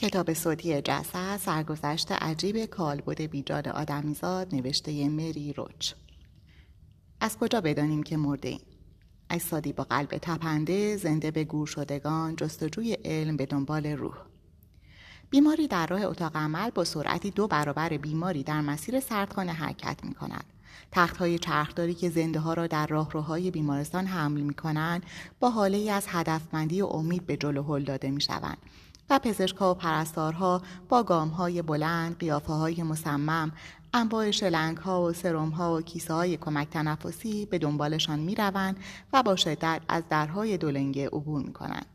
کتاب صوتی جسد سرگذشت عجیب کالبد بیجان آدمیزاد نوشته مری روچ از کجا بدانیم که مرده ایم؟ اجسادی با قلب تپنده زنده به گور شدگان جستجوی علم به دنبال روح بیماری در راه اتاق عمل با سرعتی دو برابر بیماری در مسیر سردخانه حرکت می کند. تخت های چرخداری که زنده ها را در راهروهای بیمارستان حمل می کنند با حاله از هدفمندی و امید به جلو هل داده می شوند و پزشکها و پرستارها با گام های بلند، قیافه های مصمم، انواع شلنگ ها و سرم ها و کیسه های کمک تنفسی به دنبالشان می روند و با شدت از درهای دولنگه عبور می کنند.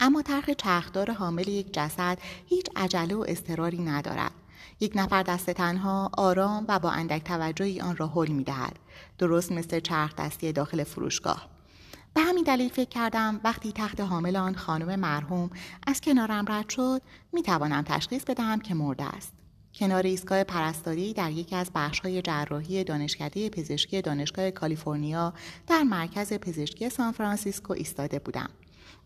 اما طرح چرخدار حامل یک جسد هیچ عجله و استراری ندارد. یک نفر دست تنها آرام و با اندک توجهی آن را حل می دهد. درست مثل چرخ دستی داخل فروشگاه. به همین دلیل فکر کردم وقتی تخت حامل آن خانم مرحوم از کنارم رد شد می توانم تشخیص بدهم که مرده است. کنار ایستگاه پرستاری در یکی از بخش‌های جراحی دانشکده پزشکی دانشگاه کالیفرنیا در مرکز پزشکی سان فرانسیسکو ایستاده بودم.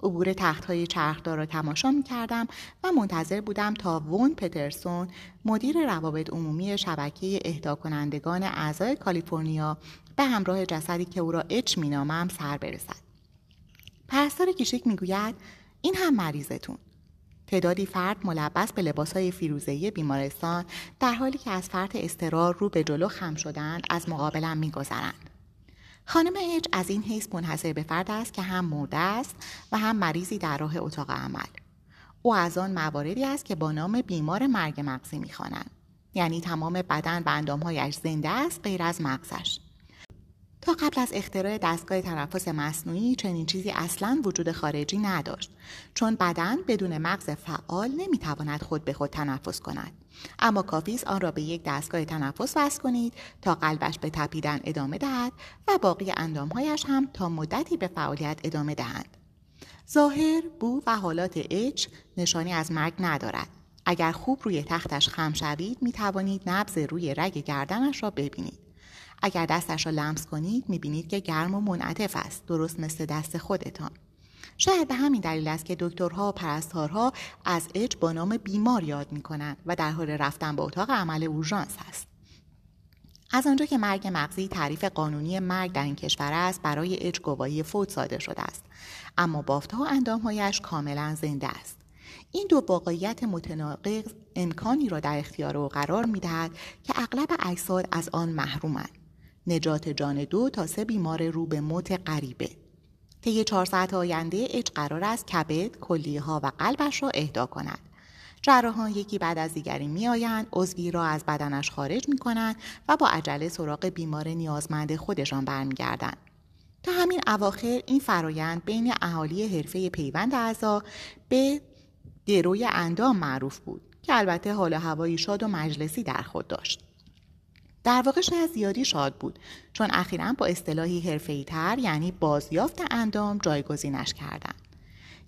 عبور تخت های چرخدار را تماشا می کردم و منتظر بودم تا وون پترسون مدیر روابط عمومی شبکه اهدا کنندگان اعضای کالیفرنیا به همراه جسدی که او را اچ مینامم سر برسد. پرستار کیشیک می‌گوید این هم مریضتون. تعدادی فرد ملبس به لباسهای فیروزهی بیمارستان در حالی که از فرط استرار رو به جلو خم شدند از مقابلم میگذرند. خانم اچ از این حیث منحصر به فرد است که هم مرده است و هم مریضی در راه اتاق عمل. او از آن مواردی است که با نام بیمار مرگ مغزی می‌خوانند. یعنی تمام بدن و اندامهایش زنده است غیر از مغزش. تا قبل از اختراع دستگاه تنفس مصنوعی چنین چیزی اصلا وجود خارجی نداشت چون بدن بدون مغز فعال نمی‌تواند خود به خود تنفس کند. اما کافی است آن را به یک دستگاه تنفس وصل کنید تا قلبش به تپیدن ادامه دهد و باقی اندامهایش هم تا مدتی به فعالیت ادامه دهند. ظاهر بو و حالات اچ نشانی از مرگ ندارد. اگر خوب روی تختش خم شوید می توانید نبز روی رگ گردنش را ببینید. اگر دستش را لمس کنید می‌بینید که گرم و منعطف است درست مثل دست خودتان. شاید به همین دلیل است که دکترها و پرستارها از اج با نام بیمار یاد می‌کنند و در حال رفتن به اتاق عمل اورژانس است از آنجا که مرگ مغزی تعریف قانونی مرگ در این کشور است برای اج گواهی فوت صادر شده است. اما بافتها و اندامهایش کاملا زنده است. این دو واقعیت متناقض امکانی را در اختیار او قرار می‌دهد که اغلب اجساد از آن محرومند. نجات جان دو تا سه بیمار رو به موت غریبه. طی چهار ساعت آینده اچ قرار است کبد کلیه ها و قلبش را اهدا کند. جراحان یکی بعد از دیگری میآیند عضوی را از بدنش خارج می کنند و با عجله سراغ بیمار نیازمند خودشان برمیگردند. تا همین اواخر این فرایند بین اهالی حرفه پیوند اعضا به دروی اندام معروف بود که البته حال هوایی شاد و مجلسی در خود داشت. در واقع شاید زیادی شاد بود چون اخیرا با اصطلاحی تر یعنی بازیافت اندام جایگزینش کردند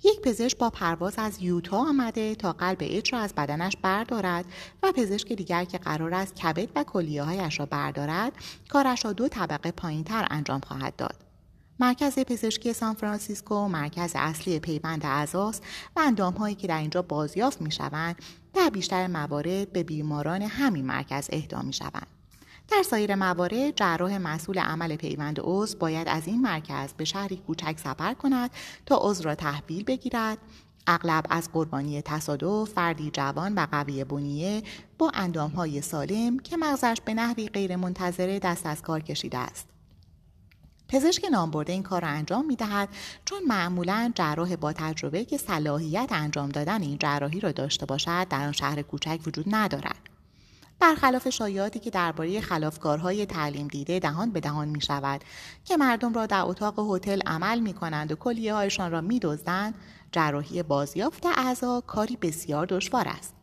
یک پزشک با پرواز از یوتا آمده تا قلب اچ را از بدنش بردارد و پزشک دیگر که قرار است کبد و کلیه هایش را بردارد کارش را دو طبقه پایین تر انجام خواهد داد. مرکز پزشکی سان فرانسیسکو مرکز اصلی پیوند اعضاست و اندام هایی که در اینجا بازیافت می شوند در بیشتر موارد به بیماران همین مرکز اهدا می شوند. در سایر موارد جراح مسئول عمل پیوند عضو باید از این مرکز به شهری کوچک سفر کند تا عضو را تحویل بگیرد. اغلب از قربانی تصادف فردی جوان و قوی بنیه با اندامهای سالم که مغزش به نحوی غیرمنتظره دست از کار کشیده است. پزشک نامبرده این کار را انجام می دهد چون معمولا جراح با تجربه که صلاحیت انجام دادن این جراحی را داشته باشد در آن شهر کوچک وجود ندارد. برخلاف شایعاتی که درباره خلافکارهای تعلیم دیده دهان به دهان می شود که مردم را در اتاق هتل عمل می کنند و کلیه هایشان را می دزدند جراحی بازیافت اعضا کاری بسیار دشوار است.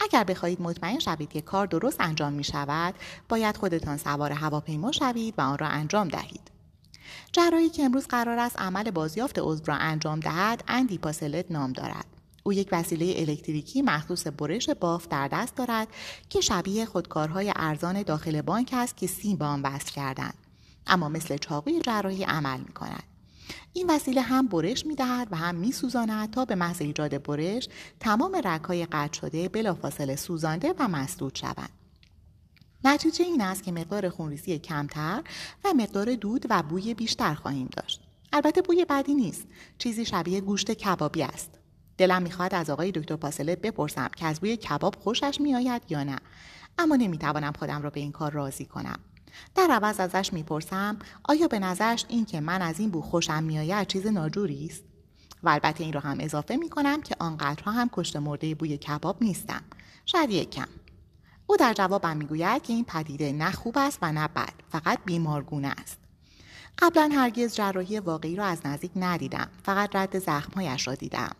اگر بخواهید مطمئن شوید که کار درست انجام می شود باید خودتان سوار هواپیما شوید و آن را انجام دهید. جراحی که امروز قرار است عمل بازیافت عضو را انجام دهد اندی پاسلت نام دارد. او یک وسیله الکتریکی مخصوص برش بافت در دست دارد که شبیه خودکارهای ارزان داخل بانک است که سیم به آن وصل کردند. اما مثل چاقوی جراحی عمل می کند. این وسیله هم برش می‌دهد و هم میسوزاند تا به محض ایجاد برش تمام رگهای قطع شده بلافاصله سوزانده و مسدود شوند. نتیجه این است که مقدار خونریزی کمتر و مقدار دود و بوی بیشتر خواهیم داشت. البته بوی بدی نیست. چیزی شبیه گوشت کبابی است. دلم می‌خواهد از آقای دکتر پاسله بپرسم که از بوی کباب خوشش میآید یا نه. اما نمی‌توانم خودم را به این کار راضی کنم. در عوض ازش می‌پرسم آیا به نظرش این که من از این بو خوشم میآید چیز ناجوری است؟ و البته این را هم اضافه می کنم که آنقدرها هم کشت مرده بوی کباب نیستم. شاید یک کم او در جوابم می‌گوید که این پدیده نه خوب است و نه بد فقط بیمارگونه است. قبلا هرگز جراحی واقعی را از نزدیک ندیدم فقط رد زخمهایش را دیدم.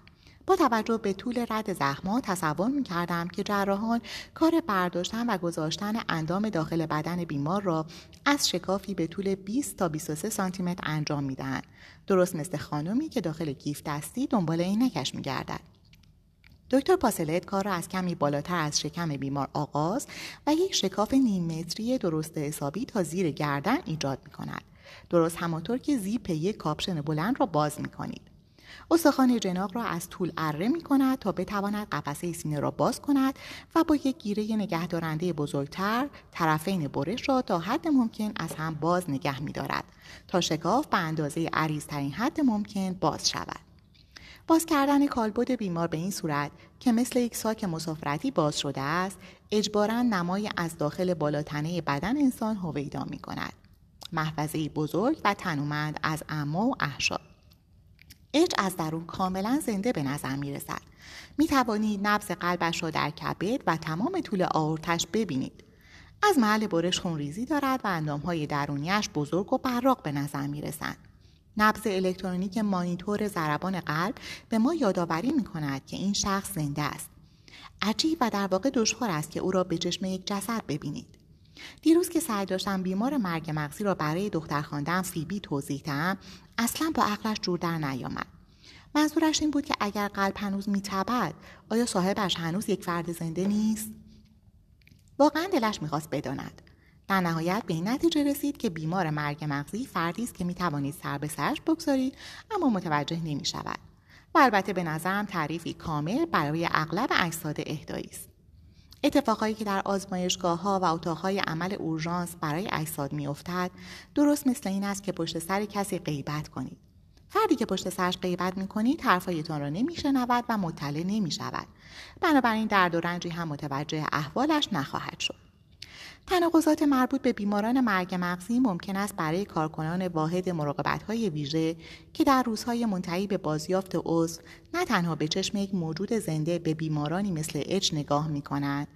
توجه به طول رد زخمها تصور می کردم که جراحان کار برداشتن و گذاشتن اندام داخل بدن بیمار را از شکافی به طول 20 تا 23 سانتی متر انجام می دهند. درست مثل خانمی که داخل کیف دستی دنبال عینکش می گردد. دکتر پاسلت کار را از کمی بالاتر از شکم بیمار آغاز و یک شکاف نیم متری درست حسابی تا زیر گردن ایجاد می کند. درست همانطور که زیپ یک کاپشن بلند را باز می کنید. استخوان جناق را از طول اره می کند تا بتواند قفسه سینه را باز کند و با یک گیره نگهدارنده بزرگتر طرفین برش را تا حد ممکن از هم باز نگه می دارد تا شکاف به اندازه عریضترین حد ممکن باز شود. باز کردن کالبد بیمار به این صورت که مثل یک ساک مسافرتی باز شده است اجبارا نمای از داخل بالاتنه بدن انسان هویدا می کند. محفظه بزرگ و تنومند از اما و احشاب اج از درون کاملا زنده به نظر می رسد. می توانید نبز قلبش را در کبد و تمام طول آورتش ببینید. از محل برش خونریزی دارد و اندامهای درونیش بزرگ و براق به نظر می رسند. نبز الکترونیک مانیتور ضربان قلب به ما یادآوری می کند که این شخص زنده است. عجیب و در واقع دشوار است که او را به چشم یک جسد ببینید. دیروز که سعی داشتم بیمار مرگ مغزی را برای دختر خواندن فیبی توضیح دهم اصلا با عقلش جور در نیامد. منظورش این بود که اگر قلب هنوز میتبد آیا صاحبش هنوز یک فرد زنده نیست؟ واقعا دلش می‌خواست بداند. در نهایت به این نتیجه رسید که بیمار مرگ مغزی فردی است که می‌توانید سر به سرش بگذارید اما متوجه نمی‌شود. و البته به نظرم تعریفی کامل برای اغلب اجساد اهدایی است. اتفاقایی که در آزمایشگاه ها و اتاقهای عمل اورژانس برای اجساد میافتد درست مثل این است که پشت سر کسی غیبت کنید. فردی که پشت سرش غیبت می‌کنید حرفهایتان را نمیشنود و مطلع نمی‌شود. بنابراین درد و رنجی هم متوجه احوالش نخواهد شد. تناقضات مربوط به بیماران مرگ مغزی ممکن است برای کارکنان واحد مراقبت های ویژه که در روزهای منتهی به بازیافت عضو نه تنها به چشم یک موجود زنده به بیمارانی مثل اچ نگاه می کنند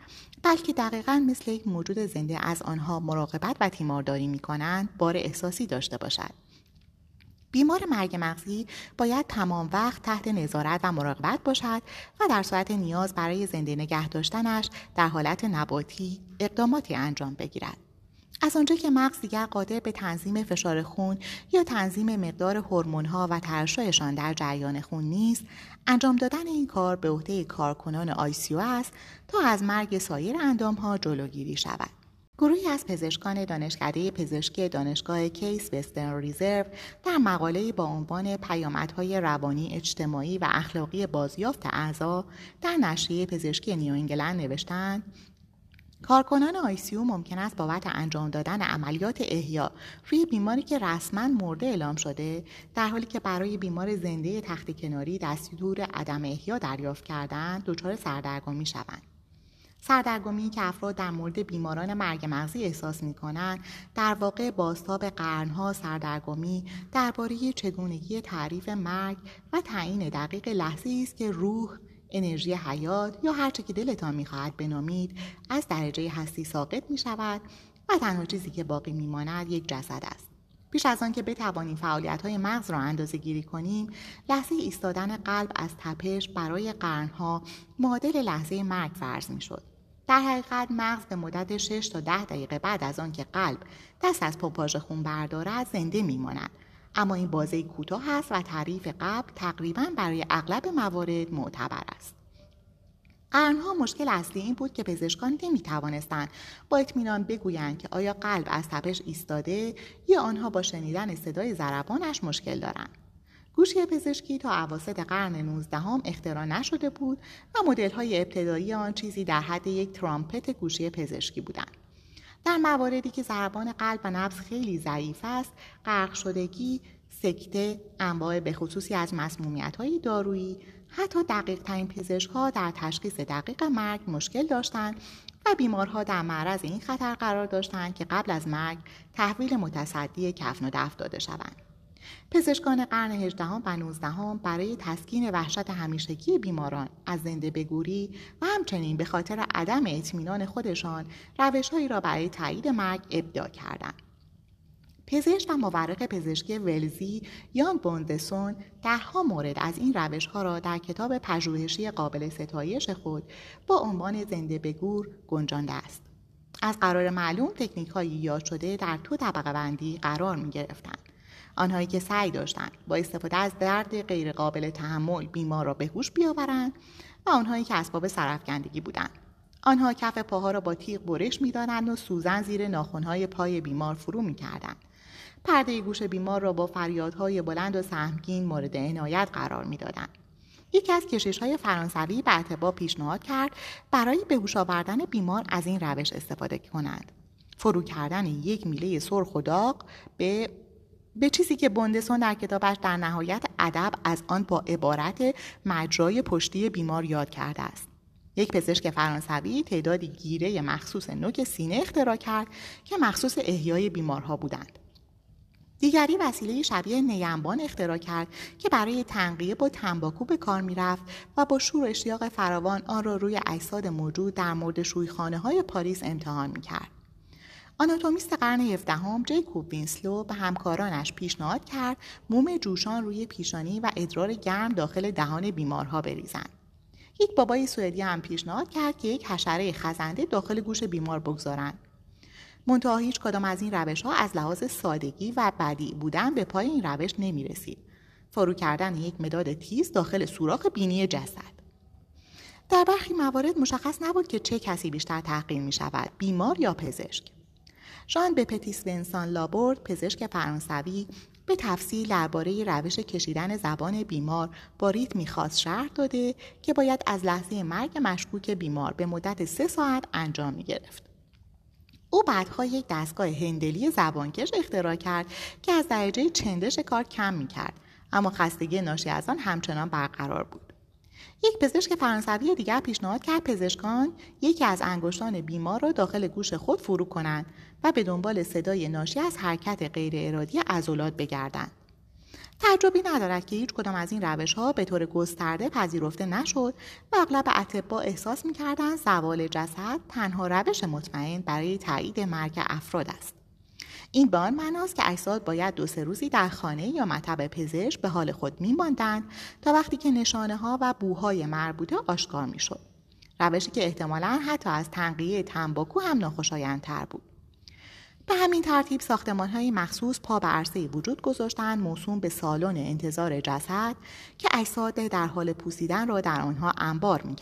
بلکه دقیقا مثل یک موجود زنده از آنها مراقبت و تیمارداری می کنند بار احساسی داشته باشد. بیمار مرگ مغزی باید تمام وقت تحت نظارت و مراقبت باشد و در صورت نیاز برای زنده نگه داشتنش در حالت نباتی اقداماتی انجام بگیرد. از آنجا که مغز دیگر قادر به تنظیم فشار خون یا تنظیم مقدار هورمون‌ها و ترشحشان در جریان خون نیست انجام دادن این کار به عهده کارکنان ICU است تا از مرگ سایر اندامها جلوگیری شود گروهی از پزشکان دانشکده پزشکی دانشگاه کیس وسترن ریزرو در مقاله با عنوان پیامدهای روانی اجتماعی و اخلاقی بازیافت اعضا در نشریه پزشکی نیو انگلند نوشتند. کارکنان ICU ممکن است بابت انجام دادن عملیات احیا روی بیماری که رسما مرده اعلام شده در حالی که برای بیمار زنده تخت کناری دستور عدم احیا دریافت کردن دچار سردرگمی شوند. سردرگمی که افراد در مورد بیماران مرگ مغزی احساس می کنند در واقع باستاب قرنها سردرگمی درباره چگونگی تعریف مرگ و تعیین دقیق لحظه است که روح انرژی حیات یا هرچه که دلتان می‌خواهد بنامید از درجه هستی ساقط می شود و تنها چیزی که باقی میماند یک جسد است پیش از آن که بتوانیم فعالیت های مغز را اندازه گیری کنیم لحظه ایستادن قلب از تپش برای قرنها معادل لحظه مرگ فرض می شد. در حقیقت مغز به مدت 6 تا 10 دقیقه بعد از آن که قلب دست از پمپاژ خون بردارد زنده میماند. اما این بازه کوتاه است و تعریف قبل تقریبا برای اغلب موارد معتبر است. قرنها مشکل اصلی این بود که پزشکان نمی توانستند با اطمینان بگویند که آیا قلب از تپش ایستاده یا آنها با شنیدن صدای ضربانش مشکل دارند. گوشی پزشکی تا اواسط قرن 19 هم اختراع نشده بود و مدل های ابتدایی آن چیزی در حد یک ترامپت گوشی پزشکی بودند. در مواردی که ضربان قلب و نبض خیلی ضعیف است، غرق شدگی، سکته، انواع به خصوصی از مسمومیت های دارویی، حتی دقیق ترین پزشک ها در تشخیص دقیق مرگ مشکل داشتند و بیمارها در معرض این خطر قرار داشتند که قبل از مرگ تحویل متصدی کفن و دفن داده شوند. پزشکان قرن 18 و 19 برای تسکین وحشت همیشگی بیماران از زنده بگوری و همچنین به خاطر عدم اطمینان خودشان روشهایی را برای تایید مرگ ابداع کردند. پزشک و مورخ پزشکی ولزی یان بوندسون درها مورد از این روش ها را در کتاب پژوهشی قابل ستایش خود با عنوان زنده بگور گنجانده است. از قرار معلوم تکنیک های یاد شده در تو طبقه بندی قرار می گرفتند. آنهایی که سعی داشتند با استفاده از درد غیرقابل تحمل بیمار را به هوش بیاورند و آنهایی که اسباب سرفکندگی بودند. آنها کف پاها را با تیغ برش می‌دادند و سوزن زیر ناخنهای پای بیمار فرو می‌کردند. پرده گوش بیمار را با فریادهای بلند و سهمگین مورد عنایت قرار می‌دادند. یکی از کشش های فرانسوی به اتباع پیشنهاد کرد برای به هوش آوردن بیمار از این روش استفاده کنند. فرو کردن یک میله سرخ و داغ به به چیزی که بوندسون در کتابش در نهایت ادب از آن با عبارت مجرای پشتی بیمار یاد کرده است. یک پزشک فرانسوی تعدادی گیره مخصوص نوک سینه اختراع کرد که مخصوص احیای بیمارها بودند. دیگری وسیله شبیه نی‌انبان اختراع کرد که برای تنقیه با تنباکو به کار می‌رفت و با شور اشتیاق فراوان آن را روی اجساد موجود در مرده شویخانه های پاریس امتحان می‌کرد. آناتومیست قرن هفدهم جیکوب وینسلو به همکارانش پیشنهاد کرد موم جوشان روی پیشانی و ادرار گرم داخل دهان بیمارها بریزند یک بابای سوئدی هم پیشنهاد کرد که یک حشره خزنده داخل گوش بیمار بگذارند منتها هیچ کدام از این روش ها از لحاظ سادگی و بدی بودن به پای این روش نمی رسید. فرو کردن یک مداد تیز داخل سوراخ بینی جسد. در برخی موارد مشخص نبود که چه کسی بیشتر تحقیر می شود بیمار یا پزشک. ژان به پتیس ونسان لابورد پزشک فرانسوی به تفصیل درباره روش کشیدن زبان بیمار با ریتمی خاص شرح داده که باید از لحظه مرگ مشکوک بیمار به مدت سه ساعت انجام می گرفت. او بعدها یک دستگاه هندلی زبانکش اختراع کرد که از درجه چندش کار کم می کرد اما خستگی ناشی از آن همچنان برقرار بود. یک پزشک فرانسوی دیگر پیشنهاد کرد پزشکان یکی از انگشتان بیمار را داخل گوش خود فرو کنند به دنبال صدای ناشی از حرکت غیر ارادی عضلات بگردند. تجربی ندارد که هیچ کدام از این روش ها به طور گسترده پذیرفته نشد و اغلب اطباء احساس می‌کردند زوال جسد تنها روش مطمئن برای تایید مرگ افراد است. این به آن معناست که اجساد باید دو سه روزی در خانه یا مطب پزشک به حال خود میماندند تا وقتی که نشانه ها و بوهای مربوطه آشکار می‌شد روشی که احتمالا حتی از تنقیه تنباکو هم ناخوشایندتر بود به همین ترتیب ساختمان های مخصوص پا به عرصه وجود گذاشتند موسوم به سالن انتظار جسد که اجساد در حال پوسیدن را در آنها انبار می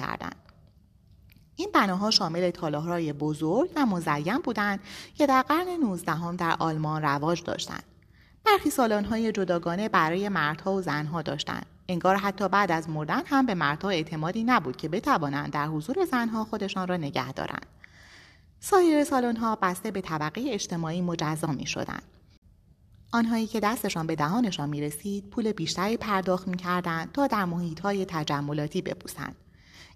این بناها شامل تالارهای بزرگ و مزین بودند که در قرن 19 در آلمان رواج داشتند. برخی سالن‌های جداگانه برای مردها و زنها داشتند. انگار حتی بعد از مردن هم به مردها اعتمادی نبود که بتوانند در حضور زنها خودشان را نگه دارند. سایر سالن‌ها بسته به طبقه اجتماعی مجزا می شدند. آنهایی که دستشان به دهانشان می رسید پول بیشتری پرداخت می کردند تا در محیط های تجملاتی بپوسند.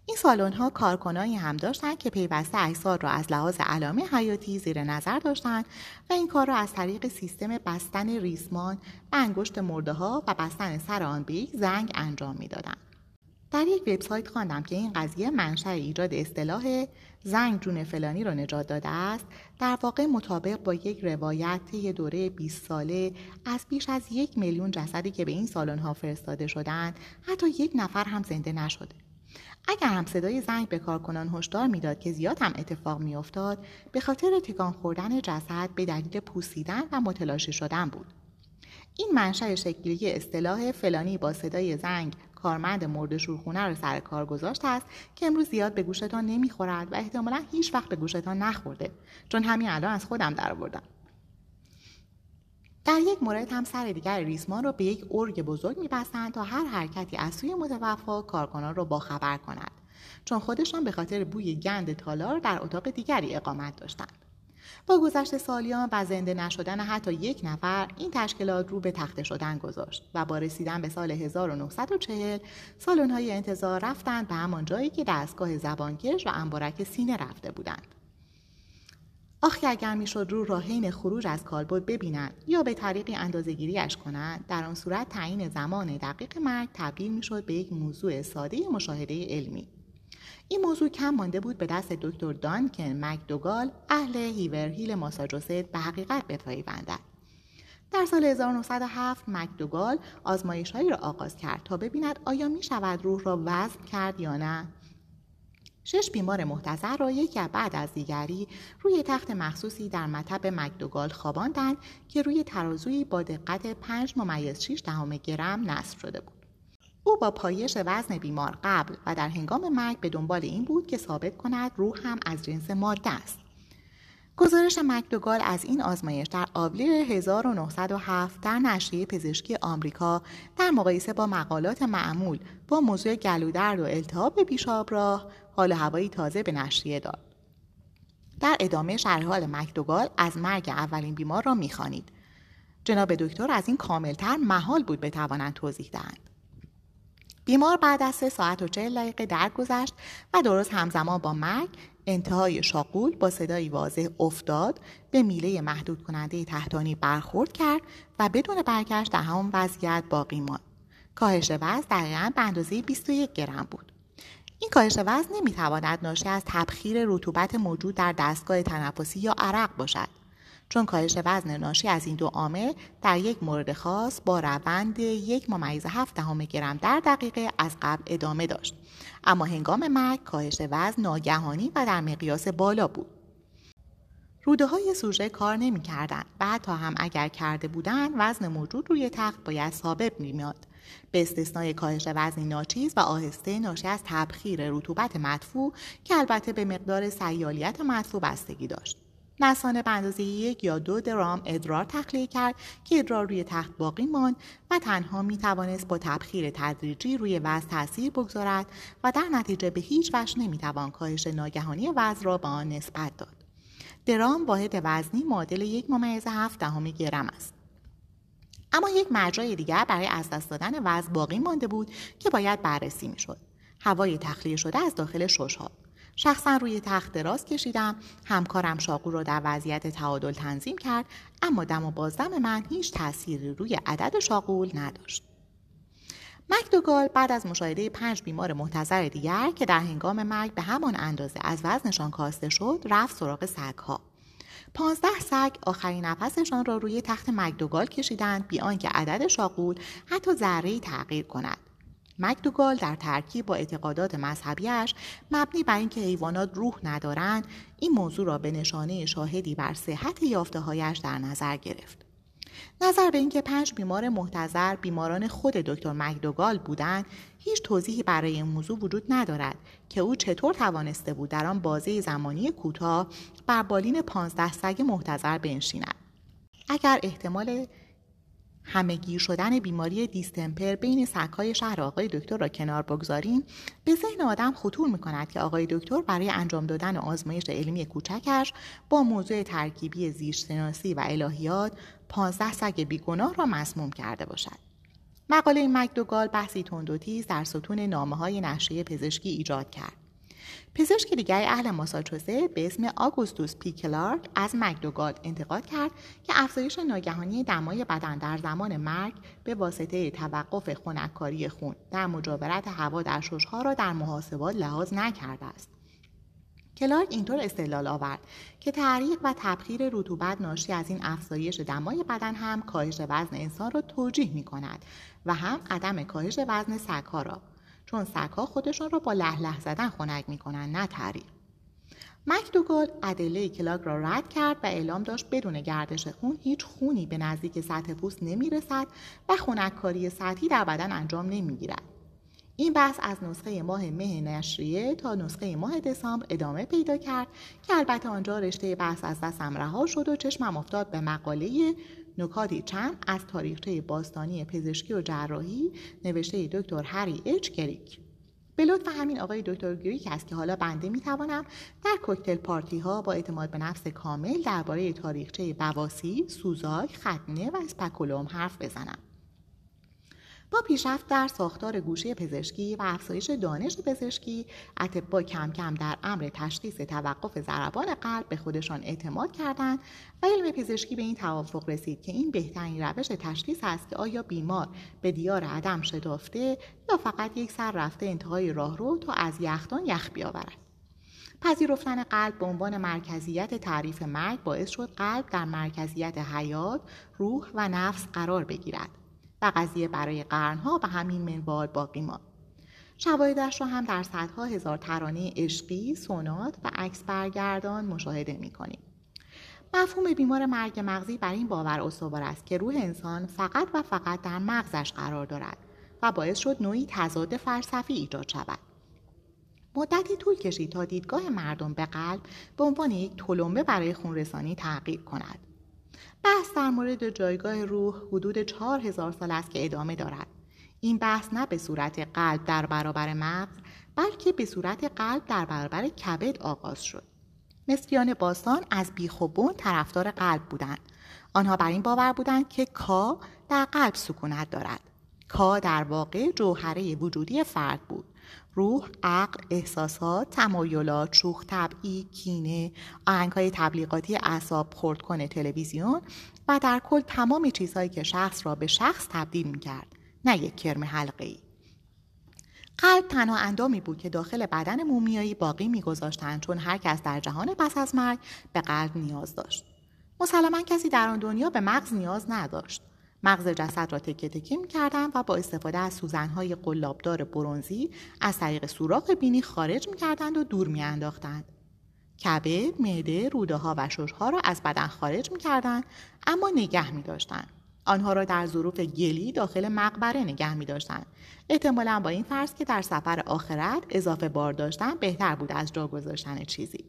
این سالن ها کارکنانی هم داشتند که پیوسته اجساد را از لحاظ علامه حیاتی زیر نظر داشتند و این کار را از طریق سیستم بستن ریسمان به انگشت مرده ها و بستن سر آن به یک زنگ انجام می‌دادند. در یک وبسایت خواندم که این قضیه منشأ ایجاد اصطلاح زنگ جون فلانی را نجات داده است. در واقع مطابق با یک روایت طی دوره 20 ساله از بیش از یک میلیون جسدی که به این سالن ها فرستاده شدند حتی یک نفر هم زنده نشده. اگر هم صدای زنگ به کارکنان هشدار می‌داد که زیاد هم اتفاق میافتاد به خاطر تکان خوردن جسد به دلیل پوسیدن و متلاشی شدن بود. این منشأ شکلی اصطلاح فلانی با صدای زنگ کارمند مرد شورخونه را سر کار گذاشته است که امروز زیاد به گوشتان نمی‌خورد و احتمالا هیچ وقت به گوشتان نخورده چون همین الان از خودم درآوردم. در یک مورد هم سر دیگر ریسمان را به یک ارگ بزرگ میبستند تا هر حرکتی از سوی متوفا کارکنان را باخبر کند چون خودشان به خاطر بوی گند تالار در اتاق دیگری اقامت داشتند. با گذشت سالیان و زنده نشدن حتی یک نفر این تشکیلات رو به تخته شدن گذاشت و با رسیدن به سال 1940 سالن های انتظار رفتند به همان جایی که دستگاه زبانکش و انبارک سینه رفته بودند. آخی اگر می‌شد رو را حین خروج از کالبد ببینند یا به طریقی اندازهگیریاش کنند در آن صورت تعیین زمان دقیق مرگ تبدیل می‌شد به یک موضوع ساده مشاهده علمی. این موضوع کم مانده بود به دست دکتر دانکن مکدوگال اهل هیورهیل ماساجوست به حقیقت بپیوندد در سال 1907 مکدوگال آزمایش هایی را آغاز کرد تا ببیند آیا می شود روح را وزن کرد یا نه شش بیمار محتضر را یکی بعد از دیگری روی تخت مخصوصی در مطب مکدوگال خواباندند که روی ترازویی با دقت 5 ممیز 6 دهم گرم نصب شده بود. او با پایش وزن بیمار قبل و در هنگام مرگ به دنبال این بود که ثابت کند روح هم از جنس ماده است. گزارش مکدوگال از این آزمایش در آوریل 1907 در نشریه پزشکی آمریکا در مقایسه با مقالات معمول با موضوع گلودرد و التهاب پیشاب راه حال هوایی تازه به نشریه داد. در ادامه شرح حال مکدوگال از مرگ اولین بیمار را می‌خوانید. جناب دکتر از این کاملتر محال بود بتوانند توضیح دهند. بیمار بعد از سه ساعت و چهل دقیقه درگذشت و درست همزمان با مرگ انتهای شاقول با صدایی واضح افتاد به میله محدود کننده تحتانی برخورد کرد و بدون برگشت در همون وضعیت باقی ماند. کاهش وزن دقیقا به اندازه 21 گرم بود. این کاهش وزن نمی‌تواند ناشی از تبخیر رطوبت موجود در دستگاه تنفسی یا عرق باشد چون کاهش وزن ناشی از این دو عامل در یک مورد خاص با روند یک ممیز هفت دهم گرم در دقیقه از قبل ادامه داشت اما هنگام مرگ کاهش وزن ناگهانی و در مقیاس بالا بود روده های سوژه کار نمی کردن و حتی هم اگر کرده بودند وزن موجود روی تخت باید ثابت می میاد. به استثنای کاهش وزنی ناچیز و آهسته ناشی از تبخیر رطوبت مدفوع که البته به مقدار سیالیت مدفوع بستگی داشت. نسانه به اندازه یک یا دو درام ادرار تخلیه کرد که ادرار روی تخت باقی ماند و تنها می توانست با تبخیر تدریجی روی وزن تاثیر بگذارد و در نتیجه به هیچ وجه نمی توان کاهش ناگهانی وزن را به آن نسبت داد. درام واحد وزنی معادل یک ممیز هفت دهم گرم است. اما یک مرجع دیگر برای از دست دادن وزن باقی مانده بود که باید بررسی می‌شد هوای تخلیه شده از داخل ششها شخصا روی تخت دراز کشیدم. همکارم شاقو را در وضعیت تعادل تنظیم کرد اما دم و بازدم من هیچ تأثیری روی عدد شاقول نداشت. مکدوگال بعد از مشاهده پنج بیمار محتضر دیگر که در هنگام مرگ به همان اندازه از وزنشان کاسته شد رفت سراغ سگها. پانزده سگ آخرین نفسشان را روی تخت مکدوگال کشیدند بی آنکه عدد شاقول حتی ذره تغییر کند. مکدوگال در ترکیب با اعتقادات مذهبیش مبنی بر اینکه حیوانات روح ندارند این موضوع را به نشانه شاهدی بر صحت یافتههایش در نظر گرفت. نظر به اینکه پنج بیمار محتظر بیماران خود دکتر مکدوگال بودند هیچ توضیحی برای این موضوع وجود ندارد که او چطور توانسته بود در آن بازه زمانی کوتاه بر بالین پانزده سگ محتظر بنشیند. اگر احتمال همه گیر شدن بیماری دیستمپر بین سگهای شهر آقای دکتر را کنار بگذاریم به ذهن آدم خطور می کند که آقای دکتر برای انجام دادن آزمایش علمی کوچکش با موضوع ترکیبی زیستشناسی و الهیات پانزده سگ بیگناه را مسموم کرده باشد. مقاله مکدوگال بحثی تندوتیز در ستون نامه های نشریه پزشکی ایجاد کرد. پزشک دیگر اهل ماساچوست به اسم آگوستوس پی کلارک از مکدوگال انتقاد کرد که افزایش ناگهانی دمای بدن در زمان مرگ به واسطه توقف خنککاری خون در مجاورت هوا در ششها را در محاسبات لحاظ نکرده است. کلارک اینطور استدلال آورد که تعریق و تبخیر رطوبت ناشی از این افزایش دمای بدن هم کاهش وزن انسان را توجیه می کند و هم عدم کاهش وزن سگها را. چون سگها خودشان را با لح لح زدن خنک می‌کنند نه تعریق مکدوگال ادله کلاگ را رد کرد و اعلام داشت بدون گردش خون هیچ خونی به نزدیک سطح پوست نمی‌رسد و خنککاری سطحی در بدن انجام نمی‌گیرد. این بحث از نسخه ماه مه نشریه تا نسخه ماه دسامبر ادامه پیدا کرد که البته آنجا رشته بحث از دستم رها شد و چشمم افتاد به مقاله نکاتی چند از تاریخچه باستانی پزشکی و جراحی نوشته دکتر هری اچ گریک به لطف همین آقای دکتر گریک است که حالا بنده می‌توانم در کوکتل پارتی ها با اعتماد به نفس کامل درباره تاریخچه بواسی، سوزاک، ختنه و اسپکولوم حرف بزنم. با پیشرفت در ساختار گوشه پزشکی و افزایش دانش پزشکی اتبا کم کم در امر تشخیص توقف ضربان قلب به خودشان اعتماد کردند و علم پزشکی به این توافق رسید که این بهترین روش تشخیص است که آیا بیمار به دیار عدم شدافته یا فقط یک سر رفته انتهای راهرو تا از یخدان یخ بیاورد پذیرفتن قلب به عنوان مرکزیت تعریف مرگ باعث شد قلب در مرکزیت حیات، روح و نفس قرار بگیرد. و قضیه برای قرنها به همین منوال باقی ماند. شواهدش را هم در صدها هزار ترانه عشقی سونات و عکس برگردان مشاهده می‌کنیم. مفهوم بیمار مرگ مغزی بر این باور استوار است که روح انسان فقط و فقط در مغزش قرار دارد و باعث شد نوعی تضاد فلسفی ایجاد شود. مدتی طول کشید تا دیدگاه مردم به قلب به عنوان یک تلمبه برای خونرسانی تغییر کند. بحث در مورد جایگاه روح حدود چهار هزار سال است که ادامه دارد. این بحث نه به صورت قلب در برابر مغز بلکه به صورت قلب در برابر کبد آغاز شد. مصریان باستان از بیخوبون طرفدار قلب بودند. آنها بر این باور بودند که کا در قلب سکونت دارد. کا در واقع جوهره وجودی فرد بود. روح، عقل، احساسات، تمایلات، شوخ طبعی، کینه، آهنگهای تبلیغاتی اعصاب کنه تلویزیون و در کل تمام چیزهایی که شخص را به شخص تبدیل می‌کرد. نه یک کرم حلقه ای. قلب تنها اندامی بود که داخل بدن مومیایی باقی میگذاشتند چون هر کس در جهان پس از مرگ به قلب نیاز داشت. مسلما کسی در آن دنیا به مغز نیاز نداشت. مغز جسد را تکه تکه می‌کردند و با استفاده از سوزنهای قلابدار برونزی از طریق سوراخ بینی خارج می‌کردند و دور میانداختند کبد معده روده ها و ششها را از بدن خارج می‌کردند اما نگه میداشتند آنها را در ظروف گلی داخل مقبره نگه می داشتند. احتمالا با این فرض که در سفر آخرت اضافه بار داشتن بهتر بود از جا گذاشتن چیزی.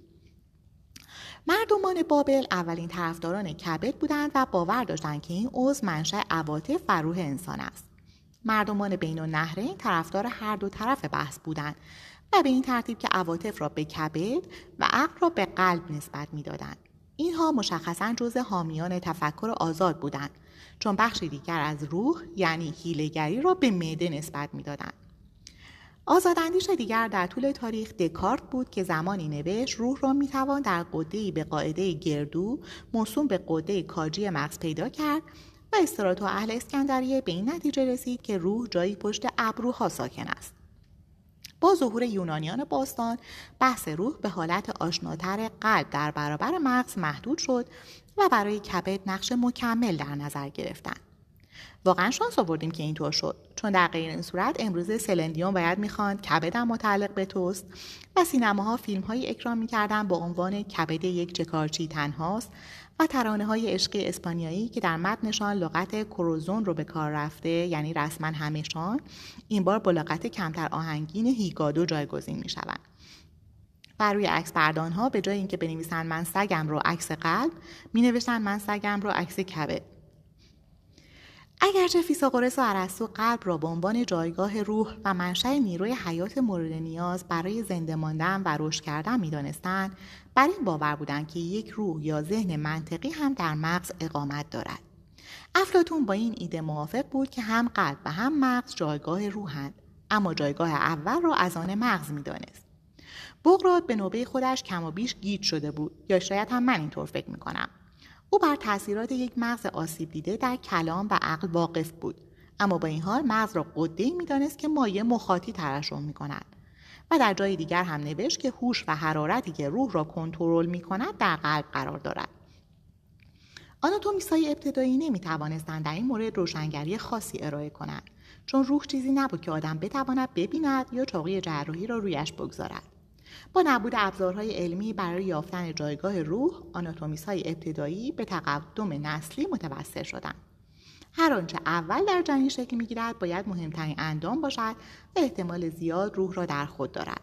مردمان بابل اولین طرفداران کبد بودند و باور داشتند که این عضو منشأ عواطف و روح انسان است. مردمان بین النهرین طرفدار هر دو طرف بحث بودند و به این ترتیب که عواطف را به کبد و عقل را به قلب نسبت می‌دادند. اینها مشخصا جز حامیان تفکر آزاد بودند چون بخشی دیگر از روح یعنی هیلگری را به معده نسبت می‌دادند. آزاداندیش دیگر در طول تاریخ دکارت بود که زمانی نوشت روح را می‌توان در قدهای به قاعده گردو موسوم به قده کاجی مغز پیدا کرد و استراتو اهل اسکندریه به این نتیجه رسید که روح جایی پشت ابروها ساکن است. با ظهور یونانیان باستان بحث روح به حالت آشناتر قلب در برابر مغز محدود شد و برای کبد نقش مکمل در نظر گرفتند. واقعا شانس آوردیم که اینطور شد. چون در غیر این صورت امروزه سلندیون باید می‌خواند کبدم متعلق به توست و سینماها فیلم های اکرام می‌کردن با عنوان کبد یک چکارچی تنهاست و ترانه های عشقی اسپانیایی که در متنشان لغت کروزون رو به کار رفته یعنی رسما همشان این بار با لغت کمتر آهنگین هیگادو جایگزین می‌شوند. بر روی عکس بردان ها به جای اینکه بنویسند من سگم رو عکس قلب می من سگم رو عکس کبد. اگرچه فیساغورس و ارسطو قلب را به عنوان جایگاه روح و منشأ نیروی حیات مورد نیاز برای زنده ماندن و رشد کردن می‌دانستند بر این باور بودند که یک روح یا ذهن منطقی هم در مغز اقامت دارد. افلاتون با این ایده موافق بود که هم قلب و هم مغز جایگاه روحند اما جایگاه اول را از آن مغز می‌دانست. بغراد به نوبه خودش کم و بیش گیج شده بود یا شاید هم من اینطور فکر می‌کنم. او بر تاثیرات یک مغز آسیب دیده در کلام و عقل واقف بود. اما با این حال مغز را قده می‌دانست که مایه مخاطی ترشح می کند و در جای دیگر هم نوشت که هوش و حرارتی که روح را کنترل می کند در قلب قرار دارد. آناتومیست های ابتدایی نمی توانستند در این مورد روشنگری خاصی ارائه کنند چون روح چیزی نبود که آدم بتواند ببیند یا چاقی جراحی را رویش بگذارد. با نبود ابزارهای علمی برای یافتن جایگاه روح آناتومیست های ابتدایی به تقدم نسلی متوسل شدند هر آنچه اول در جنین شکل می‌گیرد باید مهمترین اندام باشد و احتمال زیاد روح را در خود دارد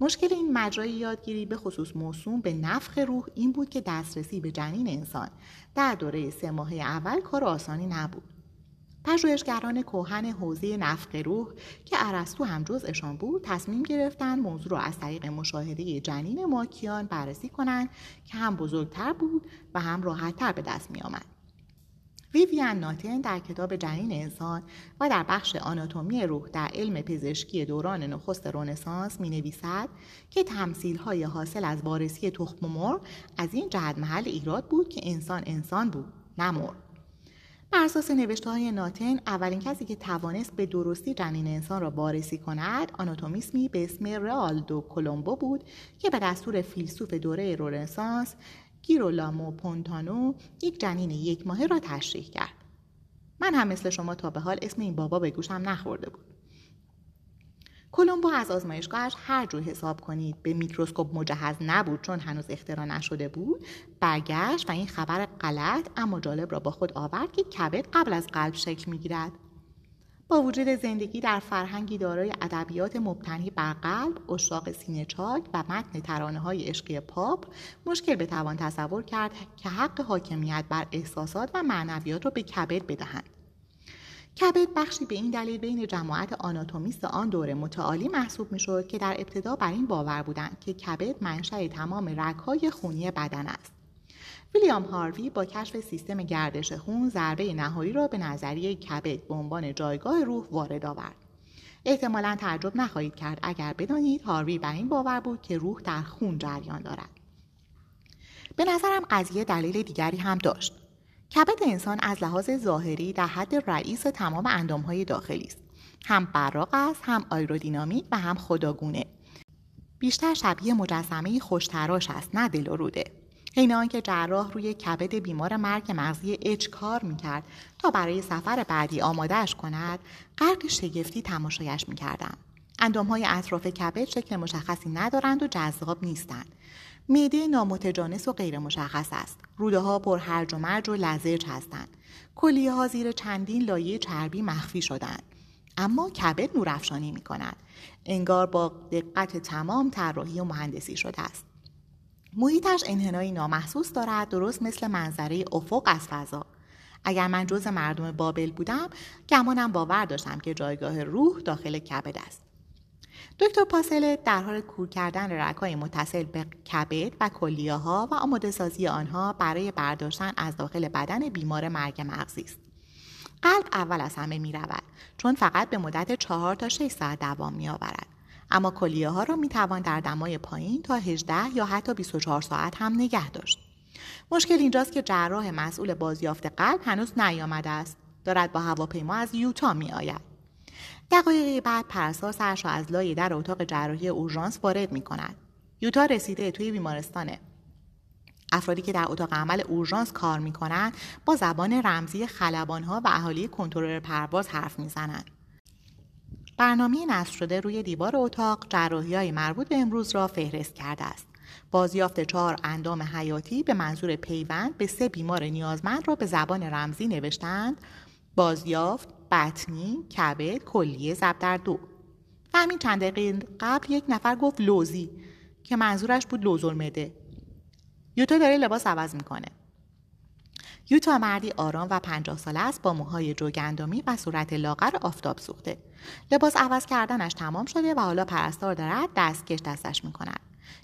مشکل این مجرای یادگیری به خصوص موسوم به نفخ روح این بود که دسترسی به جنین انسان در دوره سه ماهه اول کار آسانی نبود. پژوهشگران کوهن حوزه نفخ روح که ارسطو هم جزءشان بود تصمیم گرفتند موضوع را از طریق مشاهده جنین ماکیان بررسی کنند که هم بزرگتر بود و هم راحتتر به دست می آمد. ویویان ناتن در کتاب جنین انسان و در بخش آناتومی روح در علم پزشکی دوران نخست رونسانس می نویسد که تمثیل های حاصل از وارسی تخم مرغ از این جهت محل ایراد بود که انسان انسان بود نه مرغ بر اساس نوشته های ناتن اولین کسی که توانست به درستی جنین انسان را وارسی کند آناتومیسمی به اسم رئالدو کولومبو بود که به دستور فیلسوف دوره رونسانس گیرولامو پونتانو یک جنین یک ماهه را تشریح کرد. من هم مثل شما تا به حال اسم این بابا به گوشم نخورده بود. کلمبو از آزمایشگاهش هر جور حساب کنید. به میکروسکوپ مجهز نبود چون هنوز اختراع نشده بود. برگشت و این خبر غلط اما جالب را با خود آورد که کبد قبل از قلب شکل می‌گیرد. با وجود زندگی در فرهنگی دارای ادبیات مبتنی بر قلب اشاق سینه چاک و متن ترانه های عشقی پاپ مشکل بتوان تصور کرد که حق حاکمیت بر احساسات و معنویات را به کبد بدهند. کبد بخشی به این دلیل بین جماعت آناتومیست آن دوره متعالی محسوب می‌شد که در ابتدا بر این باور بودند که کبد منشأ تمام رگهای خونی بدن است. ویلیام هاروی با کشف سیستم گردش خون ضربه نهایی را به نظریه کبد به عنوان جایگاه روح وارد آورد. احتمالا تعجب نخواهید کرد اگر بدانید هاروی بر این باور بود که روح در خون جریان دارد. به نظرم قضیه دلیل دیگری هم داشت. کبد انسان از لحاظ ظاهری در حد رئیس تمام اندامهای داخلی است. هم براق است هم آیرودینامیک و هم خداگونه. بیشتر شبیه مجسمه خوشتراش است نه دل و روده. حین آنکه جراح روی کبد بیمار مرگ مغزی اچ کار می‌کرد تا برای سفر بعدی آمادهش کند غرق شگفتی تماشایش می‌کردم اندامهای اطراف کبد شکل مشخصی ندارند و جذاب نیستند. معده نامتجانس و غیر مشخص است. روده ها پر هرج و مرج و لزج هستند. کلیه ها زیر چندین لایه چربی مخفی شدند اما کبد نورافشانی می کند انگار با دقت تمام طراحی و مهندسی شده است. محیطش انحنایی نامحسوس دارد درست مثل منظره افق از فضا. اگر من جز مردم بابل بودم گمانم باور داشتم که جایگاه روح داخل کبد است. دکتر پاسل در حال کور کردن رگهای متصل به کبد و کلیه ها و آماده سازی آنها برای برداشتن از داخل بدن بیمار مرگ مغزی است. قلب اول از همه می رود چون فقط به مدت چهار تا 6 ساعت دوام می آورد. اما کلیه ها را می توان در دمای پایین تا 18 یا حتی 24 ساعت هم نگه داشت. مشکل اینجاست که جراح مسئول بازیافت قلب هنوز نیامده است. دارد با هواپیما از یوتا می آید. دقایقی بعد پرستار سرش از لای در اتاق جراحی اورژانس وارد می کند. یوتا رسیده توی بیمارستانه. افرادی که در اتاق عمل اورژانس کار می کنند با زبان رمزی ها و اهالی کنترل پرواز حرف می زنند. برنامه نصب شده روی دیوار اتاق جراحی های مربوط به امروز را فهرست کرده است. بازیافت چهار اندام حیاتی به منظور پیوند به سه بیمار نیازمند را به زبان رمزی نوشتند بازیافت بطنی کبد کلیه در دو. و همین چند دقیقه قبل یک نفر گفت لوزی که منظورش بود لوزالمعده یوتا داره لباس عوض می‌کنه. یوتا مردی آرام و پنجاه ساله است با موهای جوگندمی و صورت لاغر آفتاب سوخته. لباس عوض کردنش تمام شده و حالا پرستار دارد دستکش دستش می‌کند.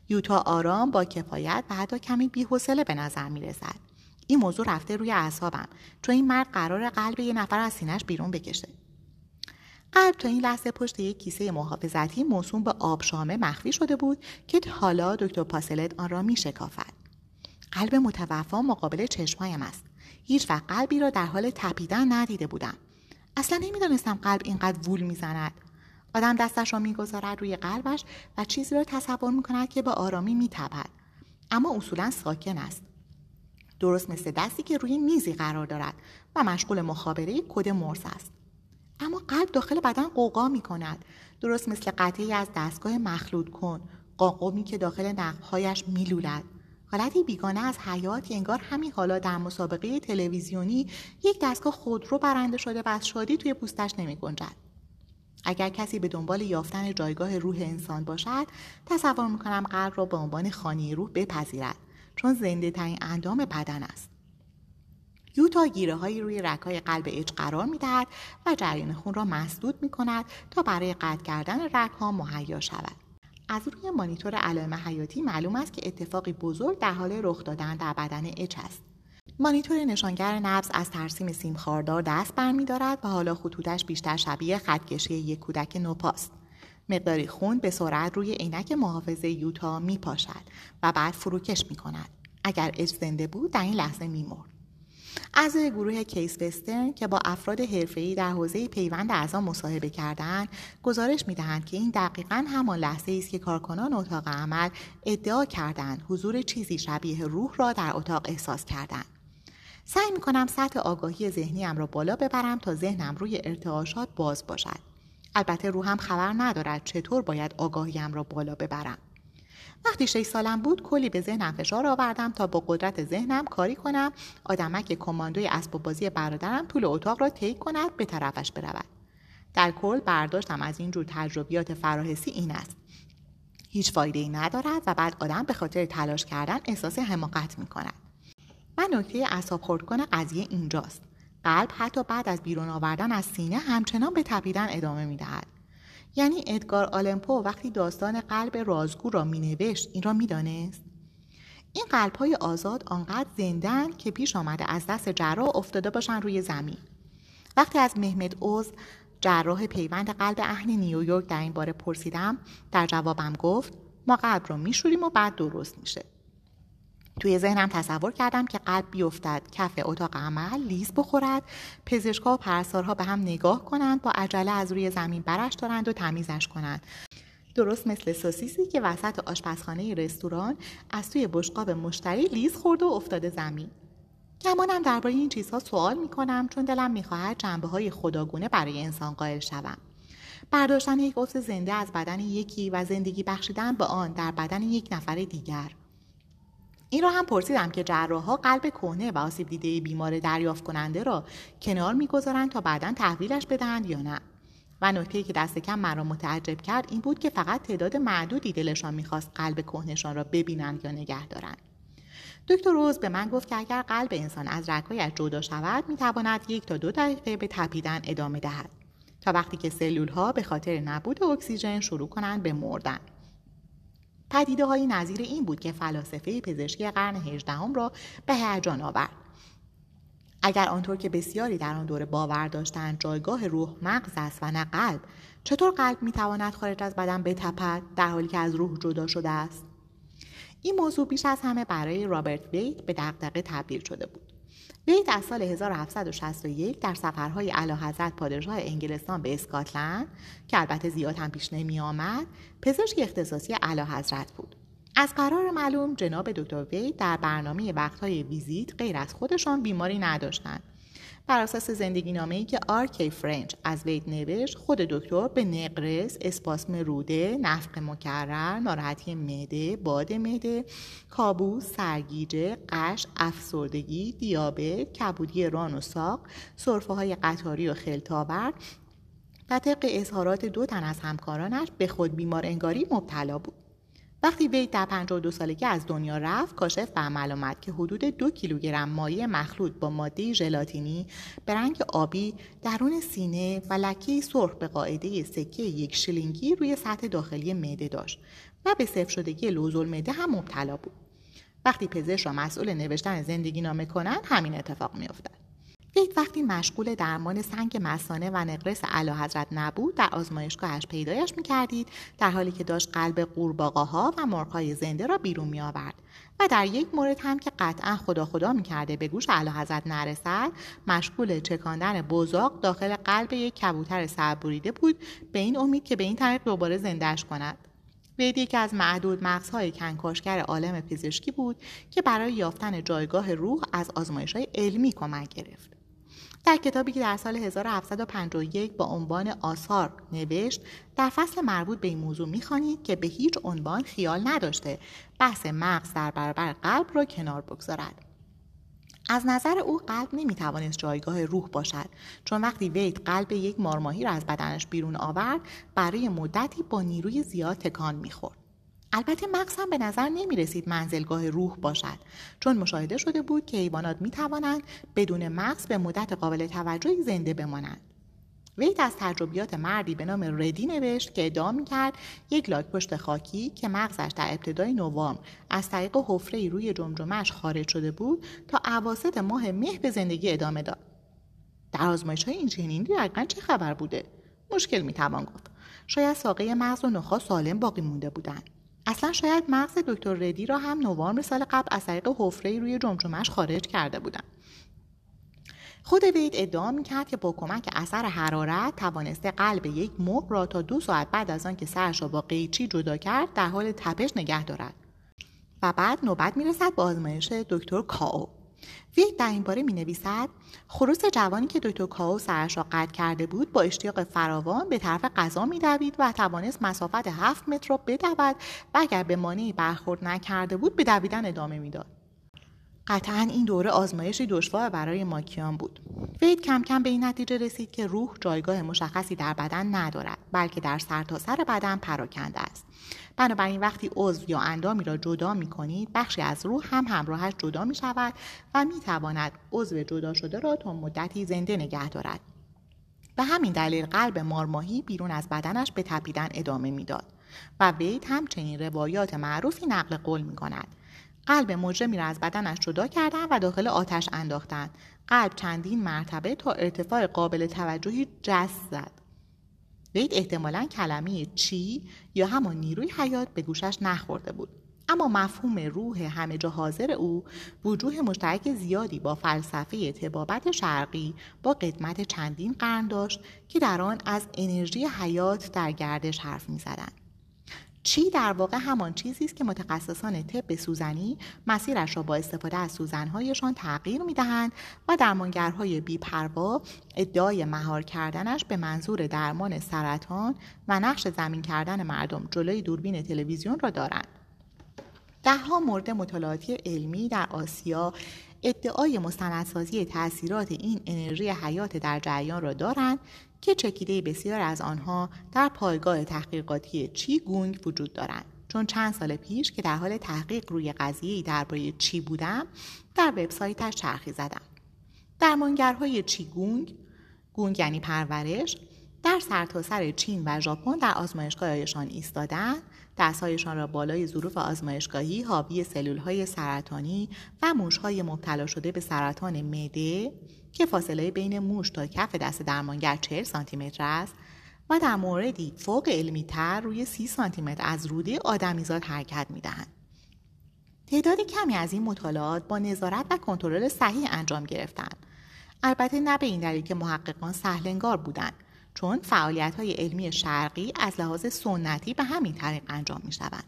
یوتا آرام با کفایت و حتی کمی بیحوصله به نظر می‌رسد. این موضوع رفته روی اعصابم چون این مرد قرار قلب یه نفر از سینهش بیرون بکشه قلب تا این لحظه پشت یک کیسه محافظتی موسوم به آبشامه مخفی شده بود که حالا دکتر پاسلت آن را می شکافد. قلب متوفا مقابل چشمهایم است. هیچ وقت قلبی را در حال تپیدن ندیده بودم. اصلا نمی‌دانستم قلب اینقدر وول می‌زند. آدم دستش را می‌گذارد روی قلبش و چیزی را تصور می‌کند که به آرامی میتپد اما اصولا ساکن است درست مثل دستی که روی میزی قرار دارد و مشغول مخابره کد مرس است. اما قلب داخل بدن قوقا می کند. درست مثل قطعی از دستگاه مخلوط کن. قاقومی که داخل نقبهایش میلولد حالتی بیگانه از حیات انگار همین حالا در مسابقه تلویزیونی یک دستگاه خودرو برنده شده و از شادی توی پوستش نمی گنجد. اگر کسی به دنبال یافتن جایگاه روح انسان باشد تصور می‌کنم قلب را به عنوان خانی روح بپذیرد. چون زنده ترین اندام بدن است یوتا گیره هایی روی رکای قلب اچ قرار می دهد و جریان خون را مسدود می کند تا برای قطع کردن رگ ها مهیا شود. از روی مانیتور علائم حیاتی معلوم است که اتفاقی بزرگ در حال رخ دادن در بدن اچ است. مانیتور نشانگر نبض از ترسیم سیم خاردار دست برمیدارد و حالا خطوطش بیشتر شبیه خطکشی یک کودک نوپاست. مقداری خون به سرعت روی عینک محافظه یوتا می پاشد و بعد فروکش می کند. اگر اچ زنده بود در این لحظه می مرد. اعضای گروه کیس وسترن که با افراد حرفه‌ای در حوزه پیوند اعضا مصاحبه کردند گزارش می‌دهند که این دقیقا همان لحظه است که کارکنان اتاق عمل ادعا کردند حضور چیزی شبیه روح را در اتاق احساس کردند سعی می کنم سطح آگاهی ذهنیم را بالا ببرم تا ذهنم روی ارتعاشات باز باشد البته روحم خبر ندارد چطور باید آگاهیم را بالا ببرم. وقتی شش سالم بود کلی به ذهنم فشار آوردم تا با قدرت ذهنم کاری کنم آدمک کماندوی اسباب بازی برادرم طول اتاق را طی کند به طرفش برود. در کل برداشتم از این جور تجربیات فراحسی این است. هیچ فایده ای ندارد و بعد آدم به خاطر تلاش کردن احساس حماقت می کند و نکته اصاب خورد کنه قضیه اینجاست. قلب حتی بعد از بیرون آوردن از سینه همچنان به تپیدن ادامه می دهد. یعنی ادگار آلمپو وقتی داستان قلب رازگو را مینوشت این را می‌دانست؟ این قلب های آزاد آنقدر زندن که پیش آمده از دست جراح افتاده باشن روی زمین. وقتی از محمد اوز جراح پیوند قلب اهل نیویورک در این باره پرسیدم در جوابم گفت ما قلب رو میشوریم و بعد درست میشه. توی ذهنم تصور کردم که قلب بیفتد کف اتاق عمل لیز بخورد پزشکا و پرستارها به هم نگاه کنند با عجله از روی زمین برش دارند و تمیزش کنند. درست مثل سوسیسی که وسط آشپزخانه رستوران از توی بشقاب مشتری لیز خورد و افتاده زمین. گمانم درباره این چیزها سوال می کنم چون دلم می‌خواهد جنبه های خداگونه برای انسان قائل شوم. برداشتن یک عضو زنده از بدن یکی و زندگی بخشیدن به آن در بدن یک نفر دیگر. این را هم پرسیدم که جراحها قلب کهنه و آسیب دیده بیمار دریافت کننده را کنار می‌گذارند تا بعدا تحویلش بدهند یا نه. و نکته که دست کم مرا متعجب کرد این بود که فقط تعداد معدودی دلشان می‌خواست قلب کهنشان را ببینند یا نگه دارند. دکتر روز به من گفت که اگر قلب انسان از رگهایش جدا شود می‌تواند یک تا دو دقیقه به تپیدن ادامه دهد تا وقتی که سلول ها به خاطر نبود اکسیژن شروع کنند به مردن. پدیده های نظیر این بود که فلاسفه پزشکی قرن هجدهم را به هیجان آورد. اگر آنطور که بسیاری در آن دوره باور داشتند جایگاه روح مغز است و نه قلب چطور قلب می‌تواند خارج از بدن بتپد در حالی که از روح جدا شده است؟ این موضوع بیش از همه برای رابرت وید به دقدقه تبدیل شده بود. وید از سال 1761 در سفرهای حضرت پادشاه انگلستان به اسکاتلند که البته زیاد هم پیش نمی آمد پزشک اختصاصی حضرت بود. از قرار معلوم جناب دکتر وید در برنامه وقتهای ویزیت غیر از خودشان بیماری نداشتند. بر اساس زندگی نامه ای که آرکی فرنچ از وید نوشت خود دکتر به نقرس، اسپاسم روده، نفخ مکرر، ناراحتی معده، باد معده، کابوس، سرگیجه، غش، افسردگی، دیابت، کبودی ران و ساق، سرفه های قطاری و خلطاور و طبق اظهارات دو تن از همکارانش به خود بیمار انگاری مبتلا بود. وقتی وید در 52 سالگی از دنیا رفت کاشف به عمل آمد که حدود دو کیلوگرم مایع مخلوط با ماده ژلاتینی به رنگ آبی درون سینه و لکه سرخ به قاعده سکه یک شلینگی روی سطح داخلی معده داشت و به صفر شدگی لوزول معده هم مبتلا بود. وقتی پزشک را مسئول نوشتن زندگی نامه کنند همین اتفاق میافتد. وید وقتی مشغول درمان سنگ مسانه و نقرس علا حضرت نبود در آزمایشگاهش پیدایش می‌کردید در حالی که داشت قلب قورباغه‌ها و مرغهای زنده را بیرون میآورد و در یک مورد هم که قطعا خدا خدا می‌کرده به گوش علا حضرت نرسد مشغول چکاندن بزاق داخل قلب یک کبوتر سربریده بود به این امید که به این طریق دوباره زندهش کند وید یکی از معدود مغزهای کنکاشگر عالم پزشکی بود که برای یافتن جایگاه روح از آزمایش های علمی کمک گرفت. در کتابی که در سال 1751 با عنوان آثار نوشت در فصل مربوط به این موضوع می‌خوانید که به هیچ عنوان خیال نداشته. بحث مغز در برابر قلب را کنار بگذارد. از نظر او قلب نمی‌توانست جایگاه روح باشد. چون وقتی وید قلب یک مارماهی را از بدنش بیرون آورد برای مدتی با نیروی زیاد تکان می‌خورد. البته مغز هم به نظر نمی رسید منزلگاه روح باشد چون مشاهده شده بود که حیوانات می توانند بدون مغز به مدت قابل توجهی زنده بمانند. وید از تجربیات مردی به نام ردی نوشت که ادعا می‌کرد یک لاک پشت خاکی که مغزش در ابتدای نوامبر از طریق حفره روی جمجمش خارج شده بود تا اواسط ماه مه به زندگی ادامه داد. در آزمایش های این چنینی دقیقا چه خبر بوده؟ مشکل می‌توان گفت. شاید ساقه مغز و نخا سالم باقی مونده بودند. اصلا شاید مغز دکتر ردی را هم نوامبر سال قبل از طریق حفره روی جمجمش خارج کرده بودند خود وید ادعا می‌کرد که با کمک اثر حرارت توانسته قلب یک مرغ را تا دو ساعت بعد از آنکه سرش را با قیچی جدا کرد در حال تپش نگه دارد. و بعد نوبت می‌رسد به آزمایش دکتر کاو. وید در این باره می نویسد خروس جوانی که دکتر کاو سرش را قطع کرده بود با اشتیاق فراوان به طرف غذا میدوید و توانست مسافت هفت متر را بدود و اگر به مانعی برخورد نکرده بود به دویدن ادامه می‌داد. قطعا این دوره آزمایشی دشوار برای ماکیان بود. وید کم کم به این نتیجه رسید که روح جایگاه مشخصی در بدن ندارد بلکه در سرتاسر سر بدن پراکنده است. بنابراین وقتی عضو یا اندامی را جدا می کنید بخشی از روح هم همراهش جدا می شود و می تواند عضو جدا شده را تا مدتی زنده نگه دارد. به همین دلیل قلب مارماهی بیرون از بدنش به تپیدن ادامه می‌داد و وید همچنین روایات معروفی نقل قول می کند قلب مجرمی را از بدنش جدا کردن و داخل آتش انداختند قلب چندین مرتبه تا ارتفاع قابل توجهی جست زد. وید احتمالا کلمه چی یا همان نیروی حیات به گوشش نخورده بود. اما مفهوم روح همه جا حاضر او وجوه مشترک زیادی با فلسفه تبابت شرقی با قدمت چندین قرن داشت که در آن از انرژی حیات در گردش حرف می‌زدند. چی در واقع همان چیزی است که متخصصان طب سوزنی مسیرش را با استفاده از سوزنهایشان تغییر می‌دهند و درمانگرهای بیپروا ادعای مهار کردنش به منظور درمان سرطان و نقش زمین کردن مردم جلوی دوربین تلویزیون را دارند. دهها مورد مطالعاتی علمی در آسیا ادعای مستندسازی تاثیرات این انرژی حیات در جریان را دارند که چکیده بسیار از آنها در پایگاه تحقیقاتی چی گونگ وجود دارند. چون چند سال پیش که در حال تحقیق روی قضیه درباره چی بودم در وبسایتش چرخی زدم. درمانگرهای چی گونگ گونگ یعنی پرورش در سرتاسر سر چین و ژاپن در آزمایشگاهشان ایستادند دستهایشان را بالای ظروف آزمایشگاهی حاوی های سرطانی و موشهای مبتلا شده به سرطان معده که فاصله بین موش تا کف دست درمانگر 40 سانتی متر است و در موردی فوق علمی تر روی 30 سانتی متر از روده آدمیزاد حرکت می دهند. تعداد کمی از این مطالعات با نظارت و کنترل صحیح انجام گرفتند. البته نه به این دلیل که محققان سهلنگار بودند چون فعالیت های علمی شرقی از لحاظ سنتی به همین طریق انجام می شوند.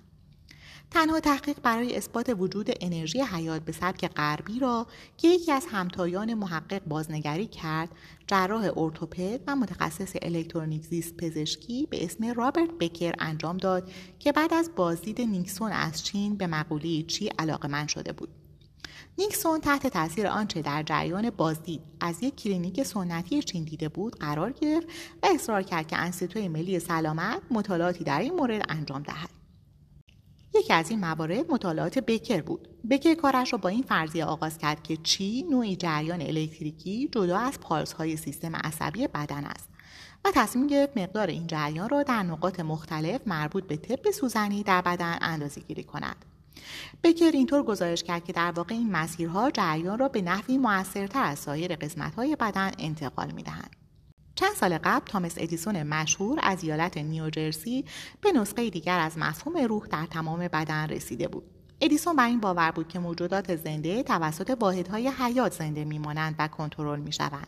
تنها تحقیق برای اثبات وجود انرژی حیات به سبک غربی را که یکی از همتایان محقق بازنگری کرد جراح ارتوپد و متخصص الکترونیک زیست پزشکی به اسم رابرت بکر انجام داد که بعد از بازدید نیکسون از چین به مقوله چی علاقه شده بود نیکسون تحت تاثیر آنچه در جریان بازدید. از یک کلینیک سنتی چین دیده بود قرار گرفت و اصرار کرد که انستیتوی ملی سلامت مطالعاتی در این مورد انجام دهد. یکی از این موارد مطالعات بکر بود. بکر کارش را با این فرضیه آغاز کرد که چی نوعی جریان الکتریکی جدا از پالس های سیستم عصبی بدن است و تصمیم گرفت مقدار این جریان را در نقاط مختلف مربوط به طب سوزنی در بدن اندازه گیری کند. بکر اینطور گزارش کرد که در واقع این مسیرها جریان را به نحوی موثرتر از سایر قسمت‌های بدن انتقال می‌دهند. چند سال قبل تامس ادیسون مشهور از ایالت نیوجرسی به نسخه دیگر از مفهوم روح در تمام بدن رسیده بود. ادیسون بر این باور بود که موجودات زنده توسط واحدهای حیات زنده میمانند و کنترل می‌شوند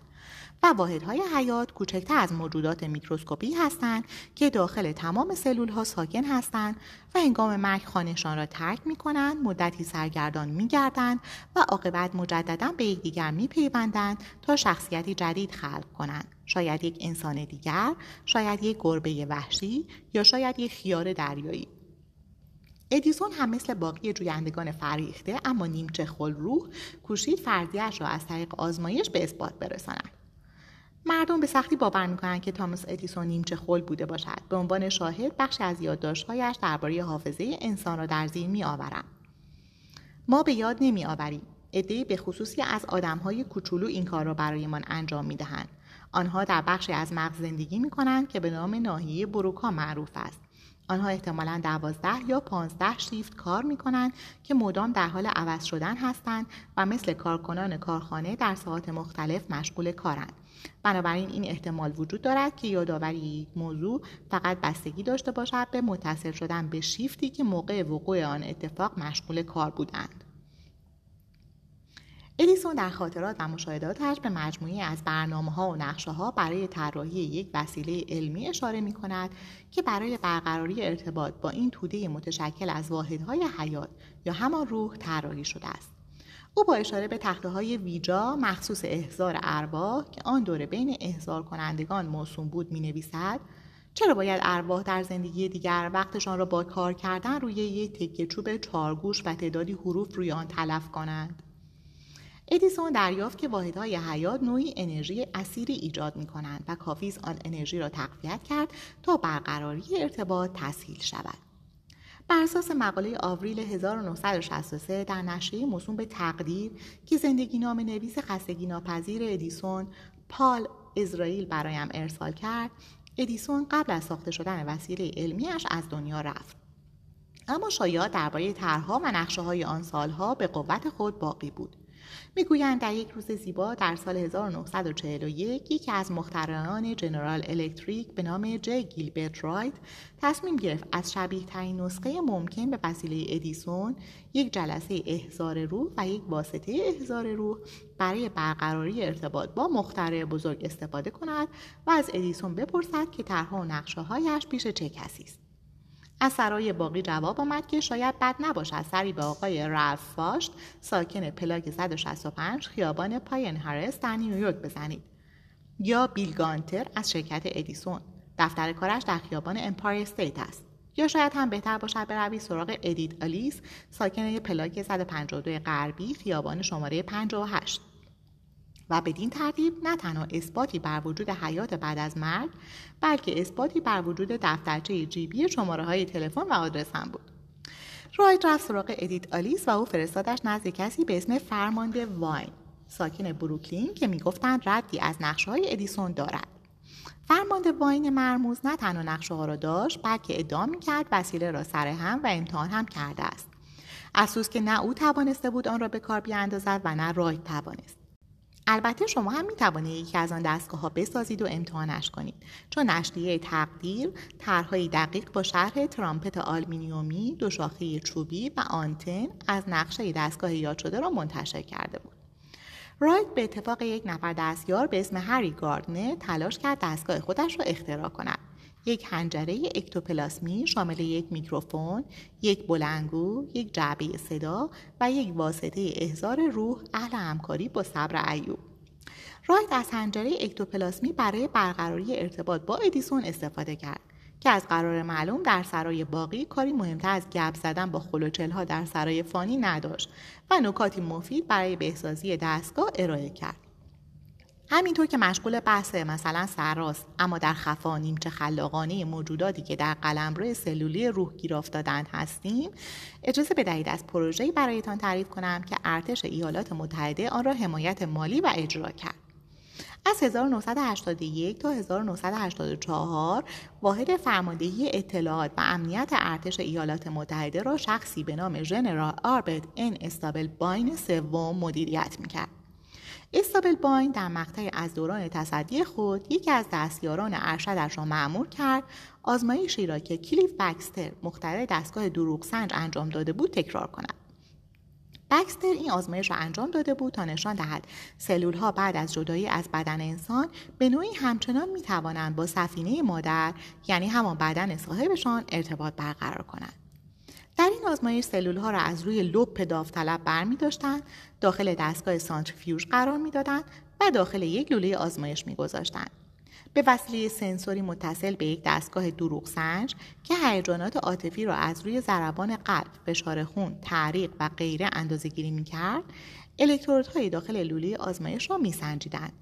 و واحدهای حیات کوچکتر از موجودات میکروسکوپی هستند که داخل تمام سلول ها ساکن هستند و هنگام مرگ خانهشان را ترک می کنند مدتی سرگردان می گردند و عاقبت مجددا به یکدیگر می پیوندند تا شخصیتی جدید خلق کنند. شاید یک انسان دیگر شاید یک گربه وحشی یا شاید یک خیار دریایی. ادیسون هم مثل باقی جویندگان فریخته اما نیمچه خل روح کوشید فرضیش را از طریق آزمایش به اثبات برساند. مردم به سختی باور می‌کنند که تامس ادیسون نیمچه خل بوده باشد. به عنوان شاهد بخشی از یادداشتهایش درباره حافظه انسان را در زیر میآورم ما به یاد نمیآوریم. عدهای به خصوصی از آدمهای کوچولو این کار را برایمان انجام می‌دهند. آنها در بخشی از مغز زندگی می کنند که به نام ناحیه بروکا معروف است. آنها احتمالا دوازده یا پانزده شیفت کار می کنند که مدام در حال عوض شدن هستند و مثل کارکنان کارخانه در ساعات مختلف مشغول کارند. بنابراین این احتمال وجود دارد که یادآوری یک موضوع فقط بستگی داشته باشد به متصل شدن به شیفتی که موقع وقوع آن اتفاق مشغول کار بودند. ادیسون در خاطرات و مشاهداتش به مجموعی از برنامه ها و نقشه ها برای طراحی یک وسیله علمی اشاره می کند که برای برقراری ارتباط با این توده متشکل از واحدهای حیات یا همان روح طراحی شده است. او با اشاره به تخته های ویجا مخصوص احضار ارواح که آن دوره بین احضار کنندگان موسوم بود می نویسد چرا باید ارواح در زندگی دیگر وقتشان را با کار کردن روی یک تکه چوب چارگوش و تعدادی حروف روی آن تلف کنند؟ ادیسون دریافت که واحدهای حیات نوعی انرژی اسیری ایجاد می کنند و کافی آن انرژی را تقویت کرد تا برقراری ارتباط تسهیل شود. بر اساس مقاله آوریل 1963 در نشریه موسوم به تقدیر که زندگی نام نویس خستگی ناپذیر ادیسون پال اسرائیل برایم ارسال کرد ادیسون قبل از ساخته شدن وسیله علمیش از دنیا رفت. اما شایعات درباره طرحها و نقشه های آن سالها به قوت خود باقی بود. می‌گویند در یک روز زیبا در سال 1941 یکی از مخترعان جنرال الکتریک به نام جی گیلبرت رایت تصمیم گرفت از شبیه ترین نسخه ممکن به وسیله ادیسون یک جلسه احزار روح و یک واسطه احزار روح برای برقراری ارتباط با مخترع بزرگ استفاده کند و از ادیسون بپرسد که طرحها و نقشه هایش پیش چه کسی است. از سرای باقی جواب آمد که شاید بد نباشد سری به آقای رالف ساکن پلاک 165 خیابان پاین هرس در نیویورک بزنید. یا بیل گانتر از شرکت ادیسون. دفتر کارش در خیابان امپایر استیت است. یا شاید هم بهتر باشد بروی سراغ ادیت آلیس ساکن پلاک 152 غربی خیابان شماره 58 و بدین ترتیب نه تنها اثباتی بر وجود حیات بعد از مرگ بلکه اثباتی بر وجود دفترچه جیبی شماره های تلفن و آدرس هم بود. رایت رفت سراغ ادیت آلیس و او فرستادش نزد کسی به اسم فرمانده واین ساکن بروکلین که می‌گفتند ردی از نقشه های ادیسون دارد. فرمانده واین مرموز نه تنها نقشه ها را داشت بلکه ادعا می‌کرد وسیله را سر هم و امتحان هم کرده است. افسوس که نه او توانسته بود آن را به کار بیاندازد و نه رایت توانست. البته شما هم می توانید یکی از آن دستگاه ها بسازید و امتحانش کنید. چون نشریه تقدیر طرحهایی دقیق با شرح ترامپت آلومینیومی دو شاخه چوبی و آنتن از نقشه دستگاه یاد شده را منتشر کرده بود. رایت به اتفاق یک نفر دستیار به اسم هری گاردنر تلاش کرد دستگاه خودش را اختراع کند. یک حنجره اکتوپلاسمی شامل یک میکروفون، یک بلندگو، یک جعبه صدا و یک واسطه احضار روح اهل همکاری با صبر ایوب. رایت از هنجره اکتوپلاسمی برای برقراری ارتباط با ادیسون استفاده کرد که از قرار معلوم در سرای باقی کاری مهمتر از گپ زدن با خلوچلها در سرای فانی نداشت و نکاتی مفید برای بهسازی دستگاه ارائه کرد. همینطور که مشغول بحث مثلا سراست اما در خفا نیمچه خلاقانه موجوداتی که در قلمرو سلولی روح گیر افتادند هستیم اجازه بدهید از پروژه‌ای برایتان تعریف کنم که ارتش ایالات متحده آن را حمایت مالی و اجرا کرد. از 1981 تا 1984 واحد فرماندهی اطلاعات و امنیت ارتش ایالات متحده را شخصی به نام ژنرال آربرت ان استابل باین سوم مدیریت می‌کرد. استابل باین در مقطع از دوران تصدی خود یکی از دستیاران ارشدش را معمول کرد آزمایشی را که کلیف بکستر مخترع دستگاه دروغ سنج انجام داده بود تکرار کند. بکستر این آزمایش را انجام داده بود تا نشان دهد سلول ها بعد از جدایی از بدن انسان به نوعی همچنان می توانند با سفینه مادر یعنی همان بدن صاحبشان ارتباط برقرار کنند. در این آزمایش سلول ها را از روی لپ داوطلب برمی داشتند داخل دستگاه سانتریفیوژ قرار می‌دادند و داخل یک لوله آزمایش میگذاشتند به وسیله سنسوری متصل به یک دستگاه دروغ سنج که هیجانات عاطفی را از روی ضربان قلب، فشار خون، تعریق و غیره اندازه گیری می کرد، الکترودهای داخل لوله آزمایش را می سنجیدند.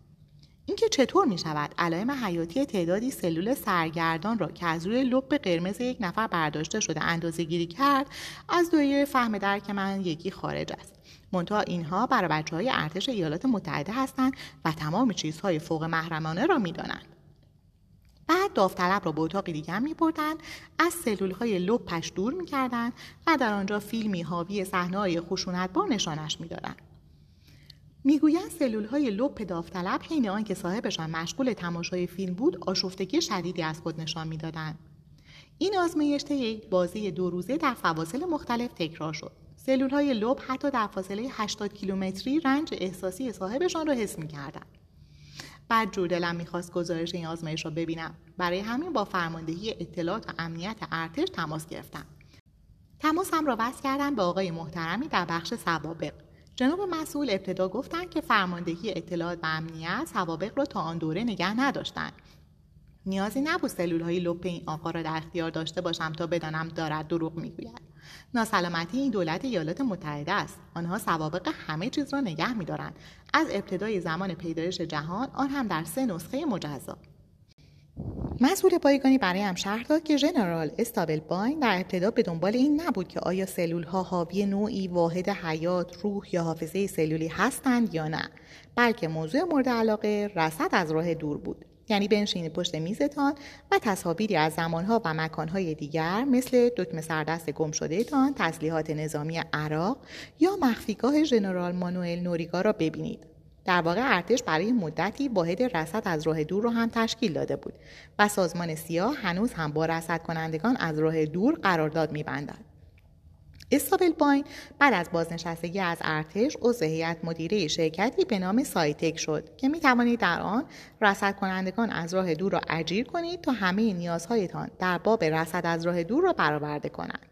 اینکه چطور می شود علائم حیاتی تعدادی سلول سرگردان را که از روی لب قرمز یک نفر برداشته شده اندازه گیری کرد از دایره فهم درک من یکی خارج است منتها اینها برای بچه های ارتش ایالات متحده هستند و تمام چیزهای فوق محرمانه را می‌دانند بعد داوطلب را به اتاقی دیگر می بردن، از سلول های لپش دور می کردن و در آنجا فیلمی حاوی صحنه های خشونتبار نشانش می دادن. می‌گویند سلول های لپ داوطلب حین آنکه صاحبشان مشغول تماشای فیلم بود آشفتگی شدیدی از خود نشان می‌دادند. این آزمایش یک بازی دو روزه در فواصل مختلف تکرار شد. سلول های لب حتی در فاصله 80 کیلومتری رنج احساسی صاحبشان را حس می‌کردند. بعد جور دلم می‌خواست گزارش این آزمایش را ببینم. برای همین با فرماندهی اطلاعات و امنیت ارتش تماس گرفتم. تماسم را وصل کردم به آقای محترمی در بخش سوابق. جناب مسئول ابتدا گفتند که فرماندهی اطلاعات و امنیت سوابق را تا آن دوره نگه نداشتند. نیازی نبود سلول های لپ این آقا را در اختیار داشته باشم تا بدانم دارد دروغ می‌گوید. ناسلامتی این دولت ایالات متحده است. آنها سوابق همه چیز را نگه میدارند. از ابتدای زمان پیدایش جهان آن هم در سه نسخه مجزا. مسئول پایگانی هم شرح داد که ژنرال استابل باین در ابتدا به دنبال این نبود که آیا سلول ها حاوی نوعی واحد حیات روح یا حافظه سلولی هستند یا نه بلکه موضوع مورد علاقه رصد از راه دور بود یعنی بنشینید پشت میزتان و تصاویری از زمانها و مکانهای دیگر مثل دکمه سردست گم تان، تسلیحات نظامی عراق یا مخفیگاه ژنرال مانوئل نوریگا را ببینید. در واقع ارتش برای مدتی واحد رصد از راه دور را هم تشکیل داده بود و سازمان سیاه هنوز هم با رصد کنندگان از راه دور قرارداد میبندد. استابل باین بعد از بازنشستگی از ارتش عضو هیئت مدیره شرکتی به نام سایتک شد که می توانید در آن رصد کنندگان از راه دور را اجیر کنید تا همه نیازهایتان در باب رصد از راه دور را برآورده کنند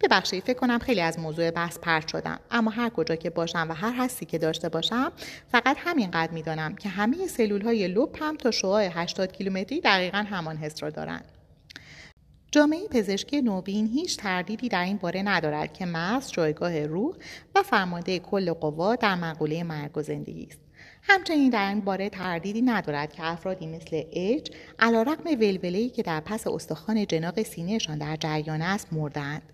ببخشید فکر کنم خیلی از موضوع بحث پرت شدم. اما هر کجا که باشم و هر حسی که داشته باشم فقط همینقدر می‌دانم که همه سلول های لوپ هم تا شعاع 80 کیلومتری دقیقا همان حس را دارند جامعه پزشکی نوین هیچ تردیدی در این باره ندارد که مغز جایگاه روح و فرمانده کل قوا در مقوله مرگ و زندگی است. همچنین در این باره تردیدی ندارد که افرادی مثل اچ علیرغم ولولهای که در پس استخوان جناق سینهشان در جریان است مردند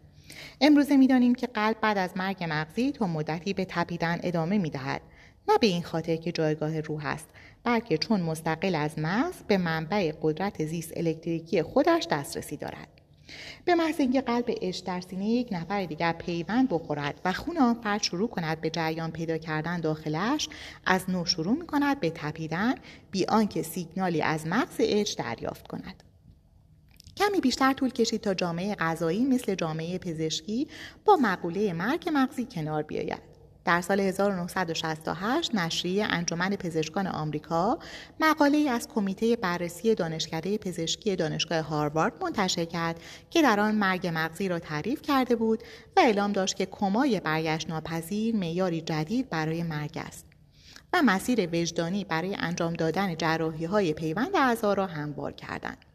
امروزه می‌دانیم که قلب بعد از مرگ مغزی تا مدتی به تپیدن ادامه می‌دهد. نه به این خاطر که جایگاه روح است بلکه چون مستقل از مغز به منبع قدرت زیست الکتریکی خودش دسترسی دارد. به محض اینکه قلب اش در سینه یک نفر دیگر پیوند بخورد و خون آن فرد شروع کند به جریان پیدا کردن داخلش از نو شروع می کند به تپیدن بی آنکه سیگنالی از مغز اچ دریافت کند. کمی بیشتر طول کشید تا جامعه غذایی مثل جامعه پزشکی با مقوله مرگ مغزی کنار بیاید در سال 1968 نشریه انجمن پزشکان آمریکا مقاله از کمیته بررسی دانشکده پزشکی دانشگاه هاروارد منتشر کرد که در آن مرگ مغزی را تعریف کرده بود و اعلام داشت که کمای برگشت ناپذیر معیاری جدید برای مرگ است و مسیر وجدانی برای انجام دادن جراحی های پیوند اعضا را هموار کردند.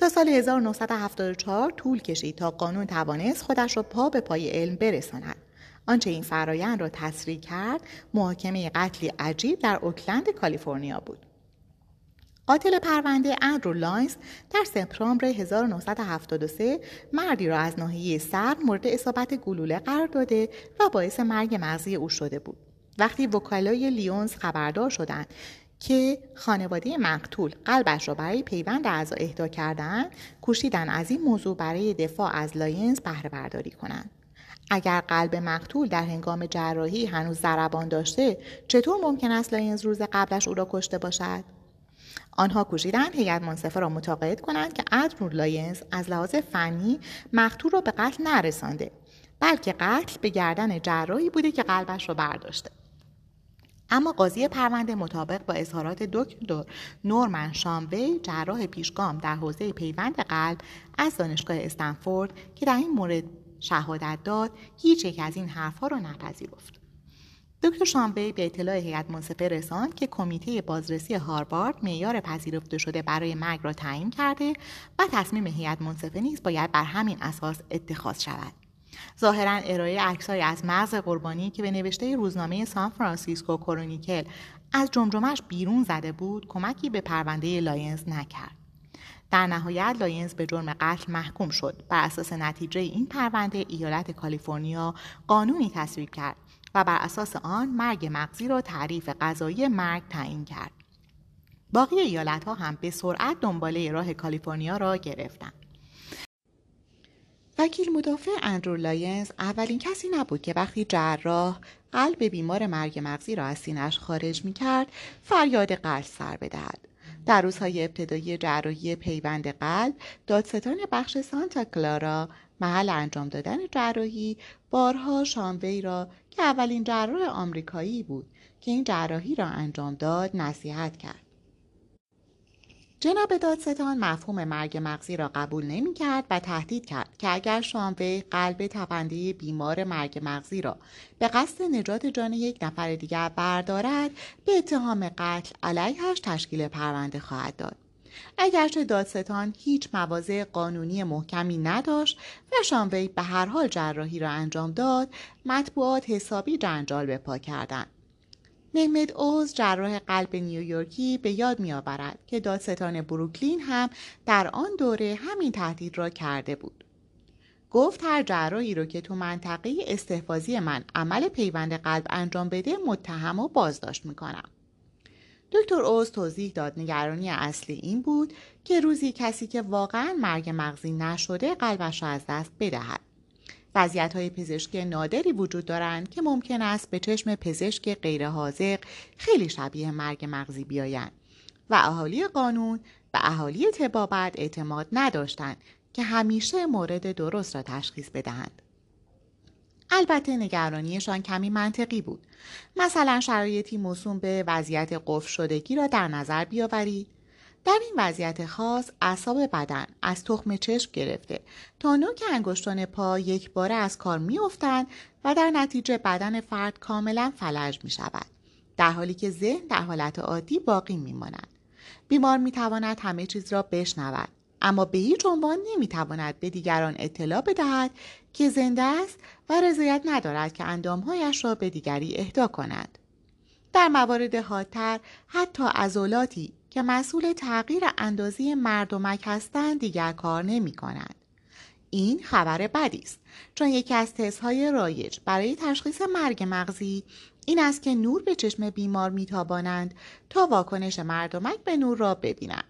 تا سال 1974 طول کشید تا قانون توانست خودش را پا به پای علم برساند. آنچه این فرایند را تسریع کرد محاکمه قتلی عجیب در اوکلند کالیفرنیا بود. قاتل پرونده اندرو لاینز در سپتامبر 1973 مردی را از ناحیه سر مورد اصابت گلوله قرار داده و باعث مرگ مغزی او شده بود. وقتی وکلای لیونز خبردار شدند که خانواده مقتول قلبش را برای پیوند اعضا اهدا کردند کوشیدن از این موضوع برای دفاع از لاینز بهره برداری کنند. اگر قلب مقتول در هنگام جراحی هنوز ضربان داشته چطور ممکن است لاینز روز قبلش او را کشته باشد؟ آنها کوشیدند هیئت منصفه را متقاعد کنند که اندرو لاینز از لحاظ فنی مقتول را به قتل نرسانده بلکه قتل به گردن جراحی بوده که قلبش را برداشته. اما قاضی پرونده مطابق با اظهارات دکتر نورمن شاموی جراح پیشگام در حوزه پیوند قلب از دانشگاه استنفورد که در این مورد شهادت داد هیچ یک از این حرفها را نپذیرفت. دکتر شامبی به اطلاع هیئت منصفه رساند که کمیته بازرسی هاروارد معیار پذیرفته شده برای مرگ را تعیین کرده و تصمیم هیئت منصفه نیز باید بر همین اساس اتخاذ شود. ظاهرا ارائه عکسهایی از مغز قربانی که به نوشته روزنامه سان فرانسیسکو کرونیکل از جمجمش بیرون زده بود کمکی به پرونده لاینز نکرد. در نهایت لاینز به جرم قتل محکوم شد. بر اساس نتیجه این پرونده ایالت کالیفرنیا قانونی تصویب کرد و بر اساس آن مرگ مغزی را تعریف قضایی مرگ تعیین کرد. باقی ایالت ها هم به سرعت دنباله راه کالیفرنیا را گرفتند. وکیل مدافع اندرو لاینز اولین کسی نبود که وقتی جراح قلب بیمار مرگ مغزی را از سینش خارج می کرد فریاد قتل سر بدهد. در روزهای ابتدایی جراحی پیوند قلب دادستان بخش سانتا کلارا محل انجام دادن جراحی بارها شاموی را که اولین جراح آمریکایی بود که این جراحی را انجام داد نصیحت کرد جناب دادستان مفهوم مرگ مغزی را قبول نمی کرد و تهدید کرد که اگر شانوی قلب تپنده بیمار مرگ مغزی را به قصد نجات جان یک نفر دیگر بردارد به اتهام قتل علیهش تشکیل پرونده خواهد داد. اگرچه دادستان هیچ مواضع قانونی محکمی نداشت و شانوی به هر حال جراحی را انجام داد مطبوعات حسابی جنجال به پا کردند محمد اوز جراح قلب نیویورکی به یاد میآورد که دادستان بروکلین هم در آن دوره همین تهدید را کرده بود. گفت هر جراحی رو که تو منطقه استحفاظی من عمل پیوند قلب انجام بده متهم و بازداشت می‌کنم. دکتر اوز توضیح داد نگرانی اصلی این بود که روزی کسی که واقعا مرگ مغزی نشده قلبش را از دست بدهد. وضعیت های پزشکی نادری وجود دارند که ممکن است به چشم پزشک غیر حاضق خیلی شبیه مرگ مغزی بیایند و اهالی قانون و اهالی تبابت اعتماد نداشتند که همیشه مورد درست را تشخیص بدهند. البته نگرانیشان کمی منطقی بود. مثلا شرایطی موسوم به وضعیت قفل شدگی را در نظر بیاورید در این وضعیت خاص اعصاب بدن از تخم چشم گرفته تا نوک انگشتان پا یک باره از کار میافتند و در نتیجه بدن فرد کاملا فلج می شود در حالی که ذهن در حالت عادی باقی می ماند. بیمار می تواند همه چیز را بشنود اما به هیچ عنوان نمی تواند به دیگران اطلاع بدهد که زنده است و رضایت ندارد که اندامهایش را به دیگری اهدا کند. در موارد حادتر حتی عضلاتی که مسئول تغییر اندازی مردمک هستند دیگر کار نمی کنند. این خبر بدی است چون یکی از تستهای رایج برای تشخیص مرگ مغزی این است که نور به چشم بیمار میتابانند تا واکنش مردمک به نور را ببینند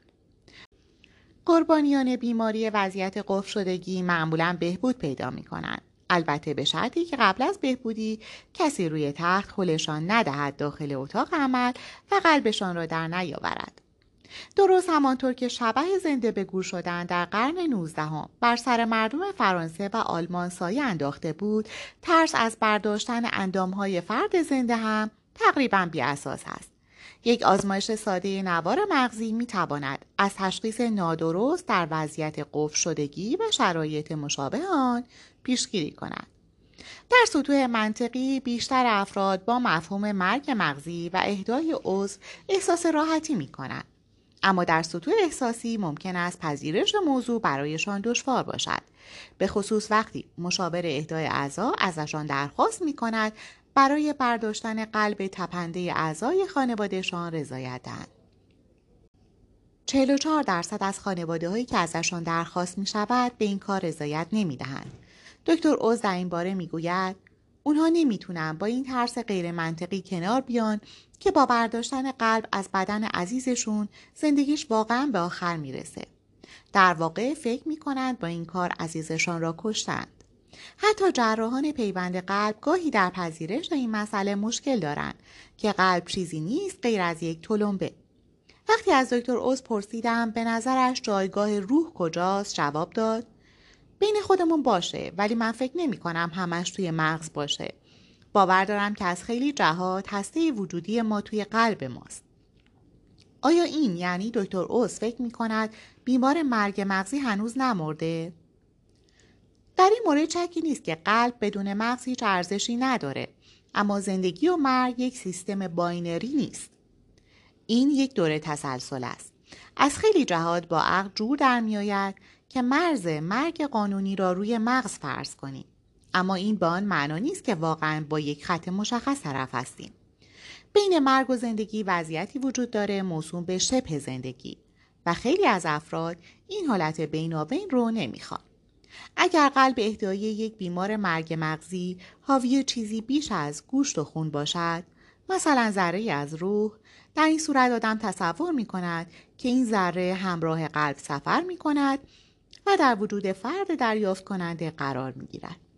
قربانیان بیماری وضعیت قفل شدگی معمولا بهبود پیدا می کنند. البته به شرطی که قبل از بهبودی کسی روی تخت خلشان ندهد داخل اتاق عمل و قلبشان را در نیاورد. درست همانطور که شبه زنده به گور شدن در قرن 19 بر سر مردم فرانسه و آلمان سایه انداخته بود ترس از برداشتن اندامهای فرد زنده هم تقریبا بی اساس است یک آزمایش ساده نوار مغزی می تواند از تشخیص نادرست در وضعیت قفل شدگی و شرایط مشابه آن پیشگیری کند. در سطوح منطقی بیشتر افراد با مفهوم مرگ مغزی و اهدای عضو احساس راحتی می کنند. اما در سطوح احساسی ممکن است پذیرش موضوع برایشان دشوار باشد به خصوص وقتی مشاور اهدای اعضا ازشان درخواست می کند برای برداشتن قلب تپنده اعضای خانوادهشان رضایت دهند 44 درصد از خانواده هایی که ازشان درخواست می شود به این کار رضایت نمی دهند. دکتر اوز در این باره می گوید اونها نمی‌تونن با این ترس غیر منطقی کنار بیان که با برداشتن قلب از بدن عزیزشون زندگیش واقعا به آخر می‌رسه. در واقع فکر می‌کنند با این کار عزیزشان را کشتند. حتی جراحان پیوند قلب گاهی در پذیرش این مسئله مشکل دارند که قلب چیزی نیست غیر از یک تلمبه. وقتی از دکتر اوز پرسیدم به نظرش جایگاه روح کجاست جواب داد بین خودمون باشه ولی من فکر نمی کنم همش توی مغز باشه. باور دارم که از خیلی جهات هسته وجودی ما توی قلب ماست. آیا این یعنی دکتر اوز فکر می کند بیمار مرگ مغزی هنوز نمرده؟ در این مورد شکی نیست که قلب بدون مغز هیچ ارزشی نداره اما زندگی و مرگ یک سیستم باینری نیست این یک دوره تسلسل است از خیلی جهات با عقل جور در میآید که مرز مرگ قانونی را روی مغز فرض کنیم اما این به آن معنا نیست که واقعا با یک خط مشخص طرف هستیم بین مرگ و زندگی وضعیتی وجود داره موسوم به شبه زندگی و خیلی از افراد این حالت بینابین رو نمی‌خوان اگر قلب اهدایی یک بیمار مرگ مغزی حاوی چیزی بیش از گوشت و خون باشد مثلا ذره از روح در این صورت آدم تصور می کند که این ذره همراه قلب سفر می کند و در وجود فرد دریافت کننده قرار می گیرد.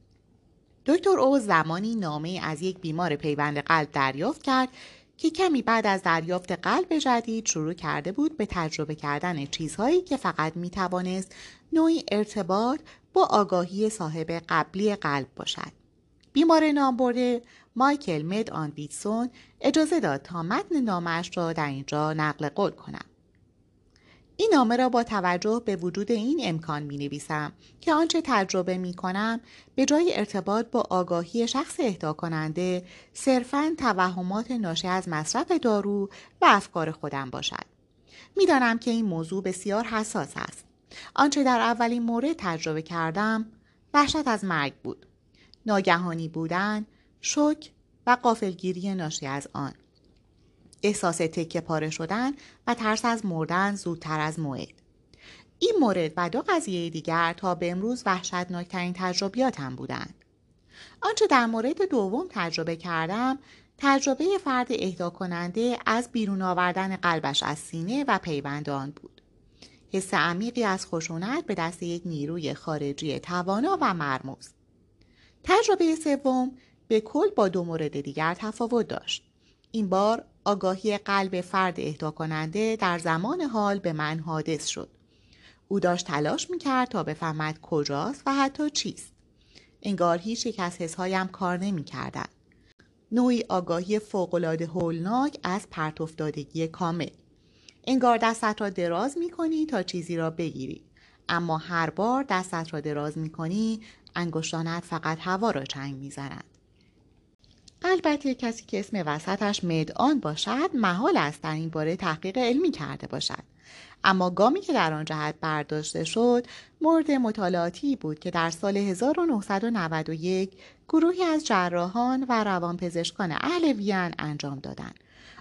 دکتر او زمانی نامه از یک بیمار پیوند قلب دریافت کرد که کمی بعد از دریافت قلب جدید شروع کرده بود به تجربه کردن چیزهایی که فقط می توانست نوعی ارتباط با آگاهی صاحب قبلی قلب باشد. بیمار نامبرده مایکل مد آن اجازه داد تا متن نامش را در اینجا نقل قول کنم. این نامه را با توجه به وجود این امکان می نویسم که آنچه تجربه می کنم به جای ارتباط با آگاهی شخص اهدا کننده صرفا توهمات ناشی از مصرف دارو و افکار خودم باشد. می‌دانم که این موضوع بسیار حساس است. آنچه در اولین مورد تجربه کردم وحشت از مرگ بود. ناگهانی بودن، شک و قافلگیری ناشی از آن. احساس تکه پاره شدن و ترس از مردن زودتر از موعد. این مورد و دو قضیه دیگر تا به امروز وحشتناکترین تجربیاتم بودند. آنچه در مورد دوم تجربه کردم تجربه فرد اهدا کننده از بیرون آوردن قلبش از سینه و پیوند آن بود. حس عمیقی از خشونت به دست یک نیروی خارجی توانا و مرموز. تجربه سوم به کل با دو مورد دیگر تفاوت داشت. این بار آگاهی قلب فرد اهدا کننده در زمان حال به من حادث شد. او داشت تلاش می‌کرد تا بفهمد کجاست و حتی چیست. انگار هیچ یک از حسهایم کار نمی‌کردند. نوعی آگاهی فوقالعاده هولناک از پرتافتادگی کامل. انگار دستت را دراز می تا چیزی را بگیری. اما هر بار دستت را دراز می کنی انگشتانت فقط هوا را چنگ می‌زنند. البته کسی که اسم وسطش مدآن باشد محال است در این باره تحقیق علمی کرده باشد. اما گامی که در آن جهت برداشته شد مورد مطالعاتی بود که در سال 1991 گروهی از جراحان و روانپزشکان اهل وین انجام دادند.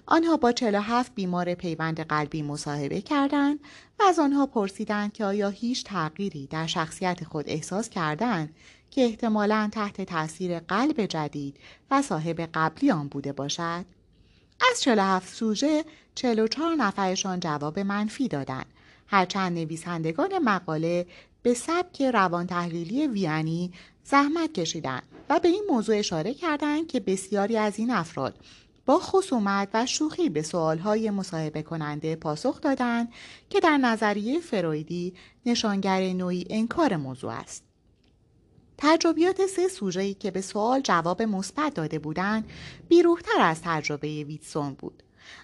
آنها با 47 بیمار پیوند قلبی مصاحبه کردند و از آنها پرسیدند که آیا هیچ تغییری در شخصیت خود احساس کردند که احتمالا تحت تاثیر قلب جدید و صاحب قبلی آن بوده باشد؟ از 47 سوژه 44 نفرشان جواب منفی دادند هرچند نویسندگان مقاله به سبک روان تحلیلی ویانی زحمت کشیدند و به این موضوع اشاره کردند که بسیاری از این افراد با خصومت و شوخی به سوالهای مصاحبه کننده پاسخ دادند که در نظریه فرویدی نشانگر نوعی انکار موضوع است. تجربیات سه سوژه‌ای که به سوال جواب مثبت داده بودند بیروحتر از تجربه ویتسون بود.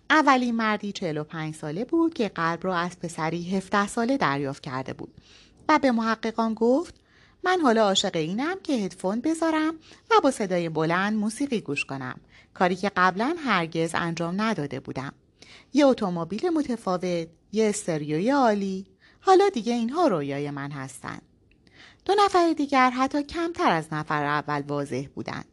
اولین مردی 45 ساله بود که قلب را از پسری 17 ساله دریافت کرده بود و به محققان گفت من حالا عاشق اینم که هدفون بذارم و با صدای بلند موسیقی گوش کنم. کاری که قبلا هرگز انجام نداده بودم. یه اتومبیل متفاوت یه استریوی عالی. حالا دیگه اینها رویای من هستند دو نفر دیگر حتی کمتر از نفر اول واضح بودند.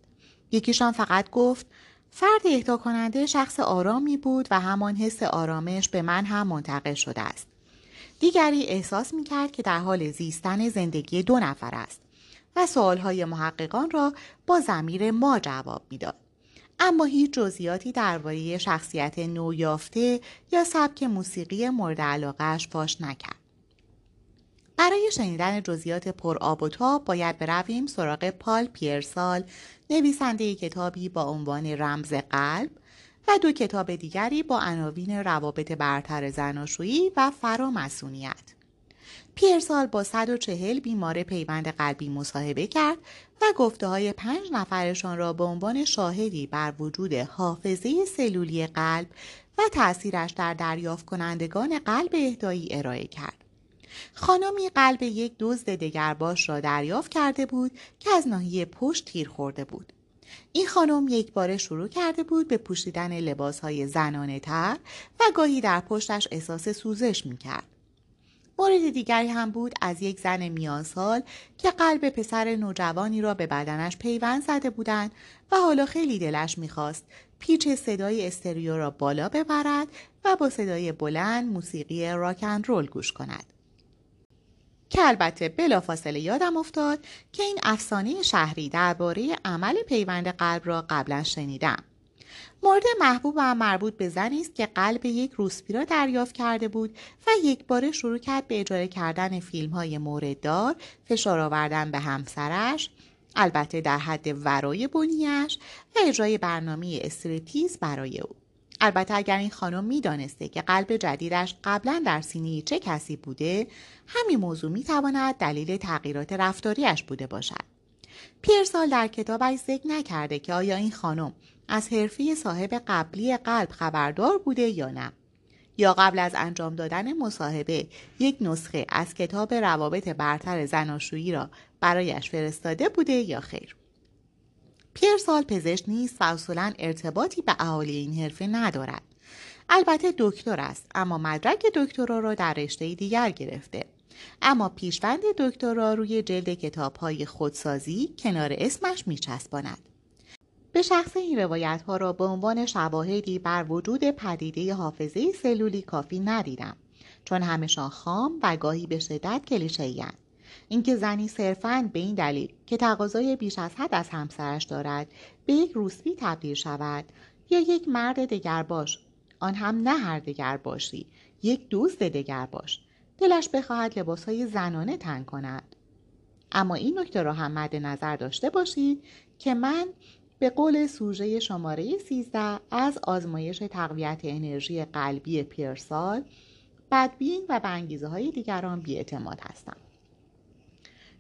یکیشان فقط گفت فرد اهدا کننده شخص آرامی بود و همان حس آرامش به من هم منتقل شده است. دیگری احساس می کرد که در حال زیستن زندگی دو نفر است و سوالهای محققان را با زمیر ما جواب می‌داد. اما هیچ جزئیاتی درباره شخصیت نویافته یا سبک موسیقی مورد علاقهش فاش نکرد. برای شنیدن جزئیات پر آب و تاب باید برویم سراغ پال پیرسال نویسنده کتابی با عنوان رمز قلب و دو کتاب دیگری با عناوین روابط برتر زناشویی و فرامسونیت پیرسال با 140 بیمار پیوند قلبی مصاحبه کرد و گفته های پنج نفرشان را به عنوان شاهدی بر وجود حافظه سلولی قلب و تأثیرش در دریافت کنندگان قلب اهدایی ارائه کرد. خانمی قلب یک دزد دگرباش را دریافت کرده بود که از ناحیه پشت تیر خورده بود این خانم یک بار شروع کرده بود به پوشیدن لباس های زنانه تر و گاهی در پشتش احساس سوزش می کرد. مورد دیگری هم بود از یک زن میان سال که قلب پسر نوجوانی را به بدنش پیوند زده بودند و حالا خیلی دلش می‌خواست پیچ صدای استریو را بالا ببرد و با صدای بلند موسیقی راکن رول گوش کند. که البته بلافاصله یادم افتاد که این افسانه شهری درباره عمل پیوند قلب را قبلا شنیدم. مورد محبوب و مربوط به زنی است که قلب یک روسپی را دریافت کرده بود و یک باره شروع کرد به اجاره کردن فیلم های مورددار فشار آوردن به همسرش البته در حد ورای بنیش و اجرای برنامه استریپتیز برای او البته اگر این خانم می‌دانسته که قلب جدیدش قبلا در سینه چه کسی بوده همین موضوع می‌تواند دلیل تغییرات رفتاریش بوده باشد. پیرسال در کتابش ذکر نکرده که آیا این خانم از حرفی صاحب قبلی قلب خبردار بوده یا نه. یا قبل از انجام دادن مصاحبه یک نسخه از کتاب روابط برتر زناشویی را برایش فرستاده بوده یا خیر؟ پیرسال پزشک نیست و اصولا ارتباطی به اهالی این حرفه ندارد. البته دکتر است اما مدرک دکترا را در رشته دیگر گرفته. اما پیشوند دکترا روی جلد کتاب های خودسازی کنار اسمش میچسباند. به شخص این روایت ها را به عنوان شواهدی بر وجود پدیده حافظه سلولی کافی ندیدم چون همشان خام و گاهی به شدت اینکه زنی صرفاً به این دلیل که تقاضای بیش از حد از همسرش دارد به یک روسبی تبدیل شود. یا یک مرد دگر باش. آن هم نه هر دگر باشی یک دوست دگر باش. دلش بخواهد لباسهای زنانه تن کند. اما این نکته را هم مد نظر داشته باشید که من به قول سوژه شماره 13 از آزمایش تقویت انرژی قلبی پیرسال بدبین و به انگیزه های دیگران بیاعتماد هستم.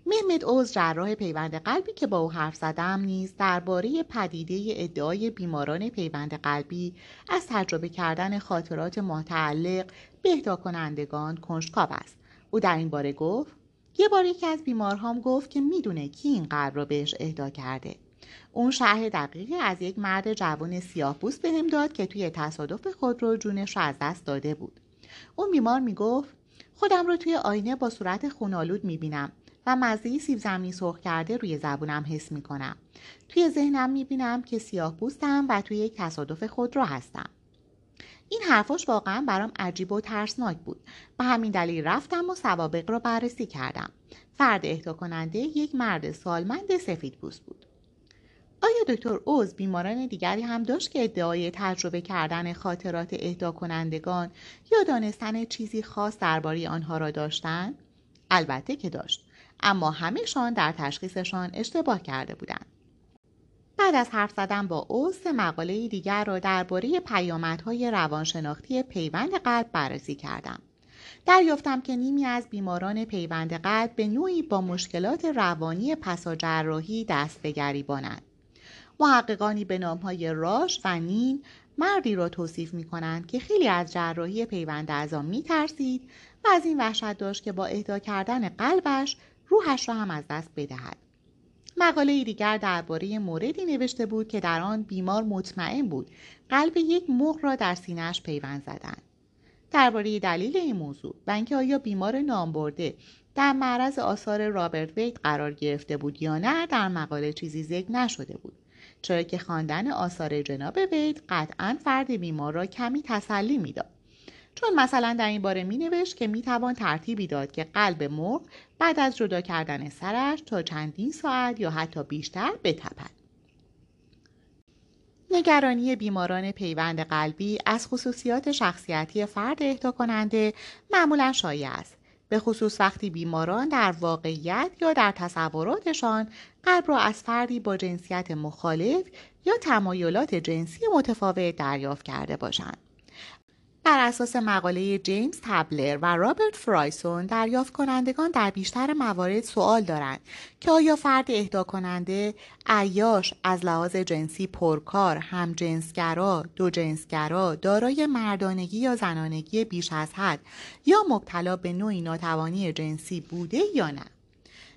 محمد اوز جراح پیوند قلبی که با او حرف زدم نیز درباره پدیده ادعای بیماران پیوند قلبی از تجربه کردن خاطرات متعلق به اهدا کنندگان کنجکاو است. او در این باره گفت یه بار یکی از بیمارهام گفت که می‌دونه کی این قلب را بهش اهدا کرده. اون شرح دقیقی از یک مرد جوان سیاه پوست بهم داد که توی تصادف خود رو جونش رو از دست داده بود. اون بیمار می‌گفت خودم رو توی آینه با صورت خونالود می‌بینم. و مزه سیب زمینی سرخ کرده روی زبونم حس می‌کنم. توی ذهنم می‌بینم که سیاه پوستم و توی یک تصادف خود را هستم. این حرفاش واقعا برام عجیب و ترسناک بود. به همین دلیل رفتم و سوابق را بررسی کردم. فرد اهدا کننده یک مرد سالمند سفید پوست بود. آیا دکتر اوز بیماران دیگری هم داشت که ادعای تجربه کردن خاطرات اهدا کنندگان یا دانستن چیزی خاص درباره آنها را داشتند؟ البته که داشت. اما همهشان در تشخیصشان اشتباه کرده بودند. بعد از حرف زدن با اوز سه مقاله دیگر را درباره پیامدهای روانشناختی پیوند قلب بررسی کردم. دریافتم که نیمی از بیماران پیوند قلب به نوعی با مشکلات روانی پساجراحی دست به گریبانند. محققانی به نامهای راش و نین مردی را توصیف می کنند که خیلی از جراحی پیوند اعضا می ترسید و از این وحشت داشت که با اهدا کردن قلبش روحش را هم از دست بدهد. مقاله دیگر درباره موردی نوشته بود که در آن بیمار مطمئن بود قلب یک مغ را در سینهاش پیوند زدند. درباره دلیل این موضوع و اینکه آیا بیمار نامبرده در معرض آثار رابرت وید قرار گرفته بود یا نه در مقاله چیزی ذکر نشده بود چرا که خواندن آثار جناب وید قطعا فرد بیمار را کمی تسلی می‌داد چون مثلا در این باره می نوشت که می توان ترتیبی داد که قلب مرغ بعد از جدا کردن سرش تا چندین ساعت یا حتی بیشتر بتپد. نگرانی بیماران پیوند قلبی از خصوصیات شخصیتی فرد اهدا کننده معمولا شایع است به خصوص وقتی بیماران در واقعیت یا در تصوراتشان قلب را از فردی با جنسیت مخالف یا تمایلات جنسی متفاوت دریافت کرده باشند. بر اساس مقاله جیمز تبلر و رابرت فرایسون دریافت کنندگان در بیشتر موارد سوال دارند که آیا فرد اهدا کننده عیاش از لحاظ جنسی پرکار، همجنسگرا، دو جنسگرا، دارای مردانگی یا زنانگی بیش از حد یا مبتلا به نوعی ناتوانی جنسی بوده یا نه؟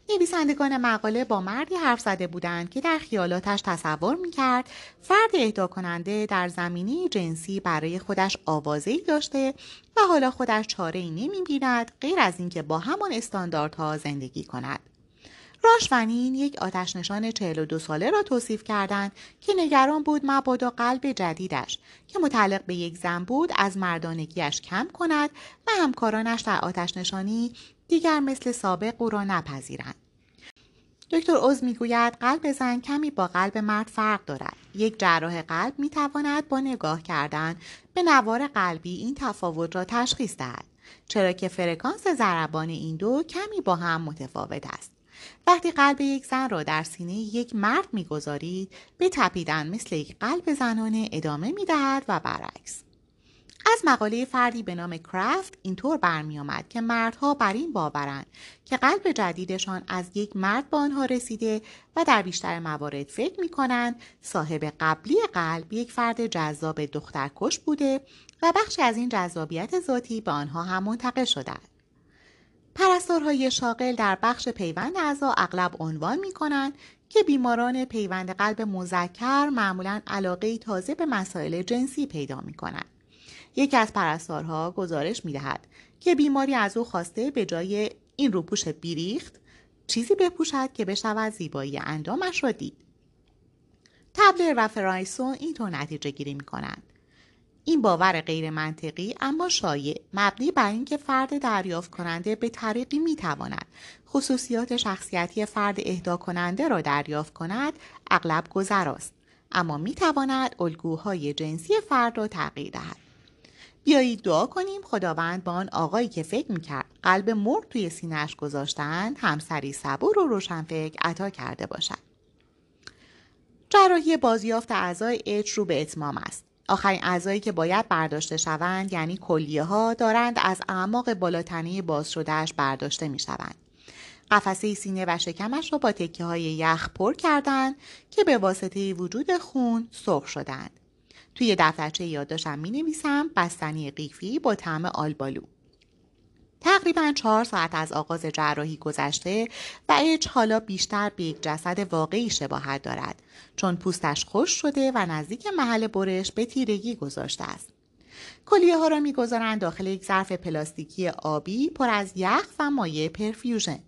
نویسندگان مقاله با مردی حرف زده بودند که در خیالاتش تصور می‌کرد فرد اهدا کننده در زمینه جنسی برای خودش آوازه داشته و حالا خودش چاره ای نمی بیند غیر از اینکه با همان استانداردها زندگی کند. راشونین یک آتش نشان 42 ساله را توصیف کردند که نگران بود مبادا قلب جدیدش که متعلق به یک زن بود از مردانگیش کم کند و همکارانش در آتش نشانی دیگر مثل سابق او را نپذیرند. دکتر اوز می‌گوید قلب زن کمی با قلب مرد فرق دارد. یک جراح قلب می تواند با نگاه کردن به نوار قلبی این تفاوت را تشخیص دهد. چرا که فرکانس ضربان این دو کمی با هم متفاوت است. وقتی قلب یک زن را در سینه یک مرد می‌گذارید به تپیدن مثل یک قلب زنانه ادامه می‌دهد و برعکس از مقاله فردی به نام کرافت اینطور برمیآمد که مردها بر این باورند که قلب جدیدشان از یک مرد به آنها رسیده و در بیشتر موارد فکر می کنند صاحب قبلی قلب یک فرد جذاب دخترکش بوده و بخشی از این جذابیت ذاتی به آنها هم منتقل شده پرستارهای شاغل در بخش پیوند اعضا اغلب عنوان می کنند که بیماران پیوند قلب مذکر معمولا علاقه تازه به مسائل جنسی پیدا می کنند. یکی از پرستارها گزارش می دهد که بیماری از او خواسته به جای این روپوش بیریخت چیزی بپوشد که بشود زیبایی اندامش را دید. تبلر و فرایسون اینطور نتیجه گیری می کنند. این باور غیر منطقی اما شایع مبنی بر اینکه فرد دریافت کننده به طریقی می تواند خصوصیات شخصیتی فرد اهدا کننده را دریافت کند اغلب گذراست اما می تواند الگوهای جنسی فرد را تغییر دهد بیایید دعا کنیم خداوند با آن آقایی که فکر می‌کرد قلب مرد توی سینهاش گذاشتند همسری صبور و روشنفکر عطا کرده باشد جراحی بازیافت اعضای اچ رو به اتمام است آخرین اعضایی که باید برداشته شوند یعنی کلیه ها دارند از اعماق بالاتنه باز شدهش برداشته می شوند. قفسه سینه و شکمش را با تکه های یخ پر کردند که به واسطه وجود خون سرخ شدند. توی دفترچه یادداشتم می نویسم بستنی قیفی با طعم آلبالو. تقریبا چهار ساعت از آغاز جراحی گذشته و اچ حالا بیشتر به یک جسد واقعی شباهت دارد چون پوستش خوش شده و نزدیک محل برش به تیرگی گذاشته است. کلیه ها را می‌گذارند داخل یک ظرف پلاستیکی آبی پر از یخ و مایع پرفیوژن.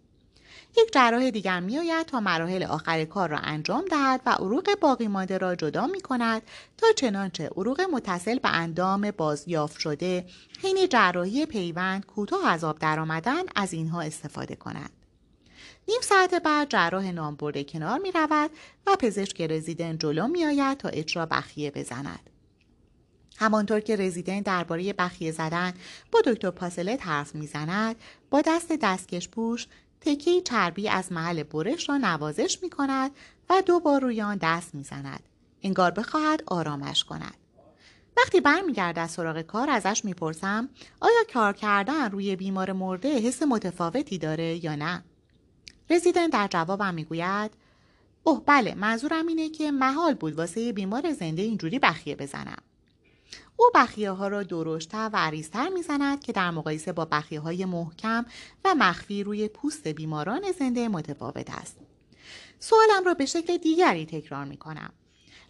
یک جراح دیگر میآید تا مراحل آخر کار را انجام دهد و عروق باقی مانده را جدا می کند تا چنانچه عروق متصل به اندام بازیافت شده حین جراحی پیوند کوتاه از آب درآمدن از اینها استفاده کند. نیم ساعت بعد جراح نامبرده کنار می رود و پزشک رزیدنت جلو می آید تا اجرا بخیه بزند. همانطور که رزیدنت درباره بخیه زدن با دکتر پاسلت حرف می‌زند با دست دستکش پوش تکی چربی از محل برش را نوازش می کند و دو بار روی آن دست می زند. انگار بخواهد آرامش کند. وقتی برمیگرده از سراغ کار ازش می‌پرسم آیا کار کردن روی بیمار مرده حس متفاوتی داره یا نه؟ رزیدنت در جوابم می‌گوید اوه بله منظورم اینه که محال بود واسه بیمار زنده اینجوری بخیه بزنم. او بخیه ها را درشتر و عریضتر می‌زند که در مقایسه با بخیه های محکم و مخفی روی پوست بیماران زنده متفاوت است. سوالم را به شکل دیگری تکرار می کنم.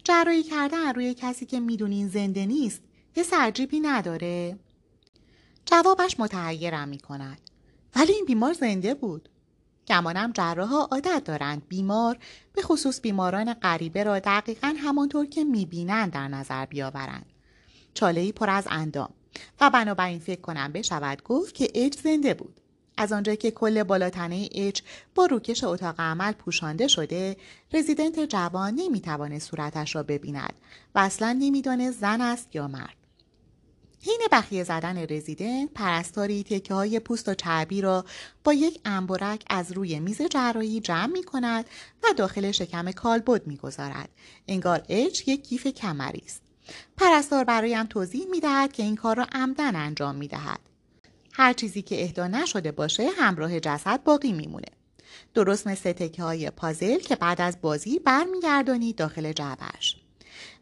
جراحی کردن روی کسی که می‌دونین زنده نیست حس عجیبی نداره؟ جوابش متحیرم می کند. ولی این بیمار زنده بود. گمانم جراحها عادت دارند بیمار به خصوص بیماران غریبه را دقیقا همانطور که می‌بینند در نظر بیاورند. چاله پر از اندام و بنابراین فکر کنم بشود گفت که اچ زنده بود از آنجا که کل بالاتنه اچ با روکش اتاق عمل پوشانده شده رزیدنت جوان نمی‌توانه صورتش را ببیند و اصلا نمیدانه زن است یا مرد حین بخیه زدن رزیدنت پرستاری تکه های پوست و چربی را با یک انبرک از روی میز جراحی جمع می کند و داخل شکم کالبد می گذارد. انگار اچ یک کیف کمری است. پرستار برایم توضیح می دهد که این کار را عمدن انجام می دهد. هر چیزی که اهدا نشده باشه همراه جسد باقی میمونه. درست مثل تکه های پازل که بعد از بازی برمیگردانید داخل جعبش.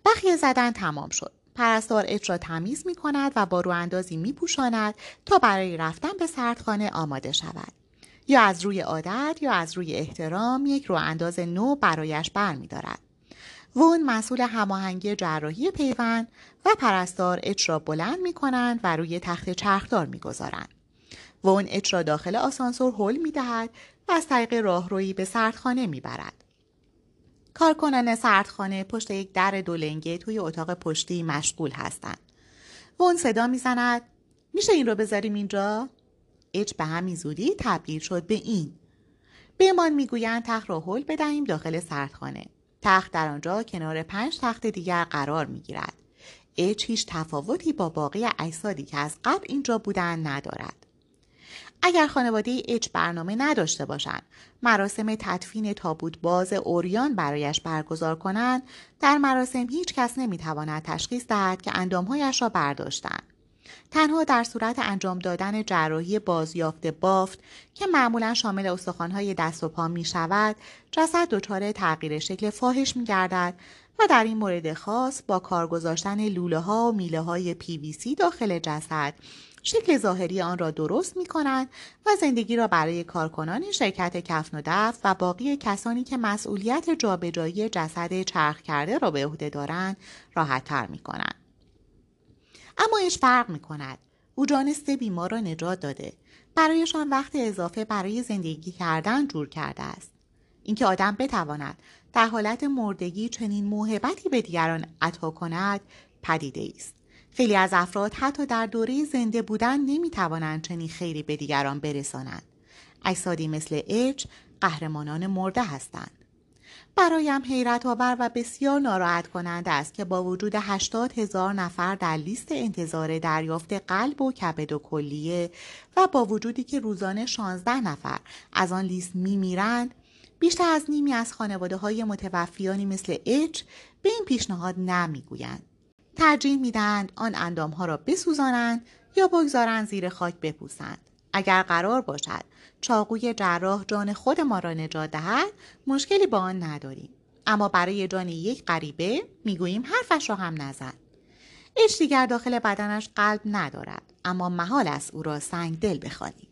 بخیه زدن تمام شد. پرستار اچ را تمیز می کند و با رو اندازی می پوشاند تا برای رفتن به سردخانه آماده شود. یا از روی عادت یا از روی احترام یک رو انداز نو برایش برمیدارد وون مسئول هماهنگی جراحی پیوند و پرستار اچ را بلند می کنند و روی تخت چرخدار می گذارند. وون اچ را داخل آسانسور هل می دهد و از طریق راهرویی به سردخانه می برد. کارکنان سردخانه پشت یک در دولنگه توی اتاق پشتی مشغول هستند. وون صدا می‌زند میشه این رو بذاریم اینجا؟ اچ به همین زودی تبدیل شد به این. بهمان می‌گویند تخت را هل بدهیم داخل سردخانه. تخت در آنجا کنار پنج تخت دیگر قرار می‌گیرد. اچ هیچ تفاوتی با باقی اجسادی که از قبل اینجا بودند ندارد. اگر خانواده اچ برنامه نداشته باشند مراسم تدفین تابوت باز اوریان برایش برگزار کنند در مراسم هیچ کس نمی‌تواند تشخیص دهد که اندامهایش را برداشتند تنها در صورت انجام دادن جراحی بازیافت بافت که معمولا شامل استخوانهای دست و پا می شود جسد دچار تغییر شکل فاحش می گردد و در این مورد خاص با کار گذاشتن لوله ها و میله های سی داخل جسد شکل ظاهری آن را درست می کنند و زندگی را برای کارکنان شرکت کفن و دفت و باقی کسانی که مسئولیت جابجایی جسد چرخ کرده را به عهده دارند راحتتر می کنند. اما ایش فرق می کند. او جان سه بیمار را نجات داده. برایشان وقت اضافه برای زندگی کردن جور کرده است. اینکه آدم بتواند در حالت مردگی چنین موهبتی به دیگران عطا کند پدیده است. خیلی از افراد حتی در دوره زنده بودن نمی‌توانند چنین خیری به دیگران برسانند. اجسادی مثل اچ قهرمانان مرده هستند. برایم حیرت آور و بسیار ناراحت کننده است که با وجود 80 هزار نفر در لیست انتظار دریافت قلب و کبد و کلیه و با وجودی که روزانه 16 نفر از آن لیست میمیرند بیشتر از نیمی از خانواده های متوفیانی مثل اچ به این پیشنهاد نمی‌گویند. ترجیح می‌دهند آن اندامها را بسوزانند یا بگذارند زیر خاک بپوسند. اگر قرار باشد چاقوی جراح جان خود ما را نجات دهد مشکلی با آن نداریم. اما برای جان یک غریبه می‌گوییم حرفش را هم نزد اش دیگر داخل بدنش قلب ندارد اما محال است او را سنگ دل بخوانیم.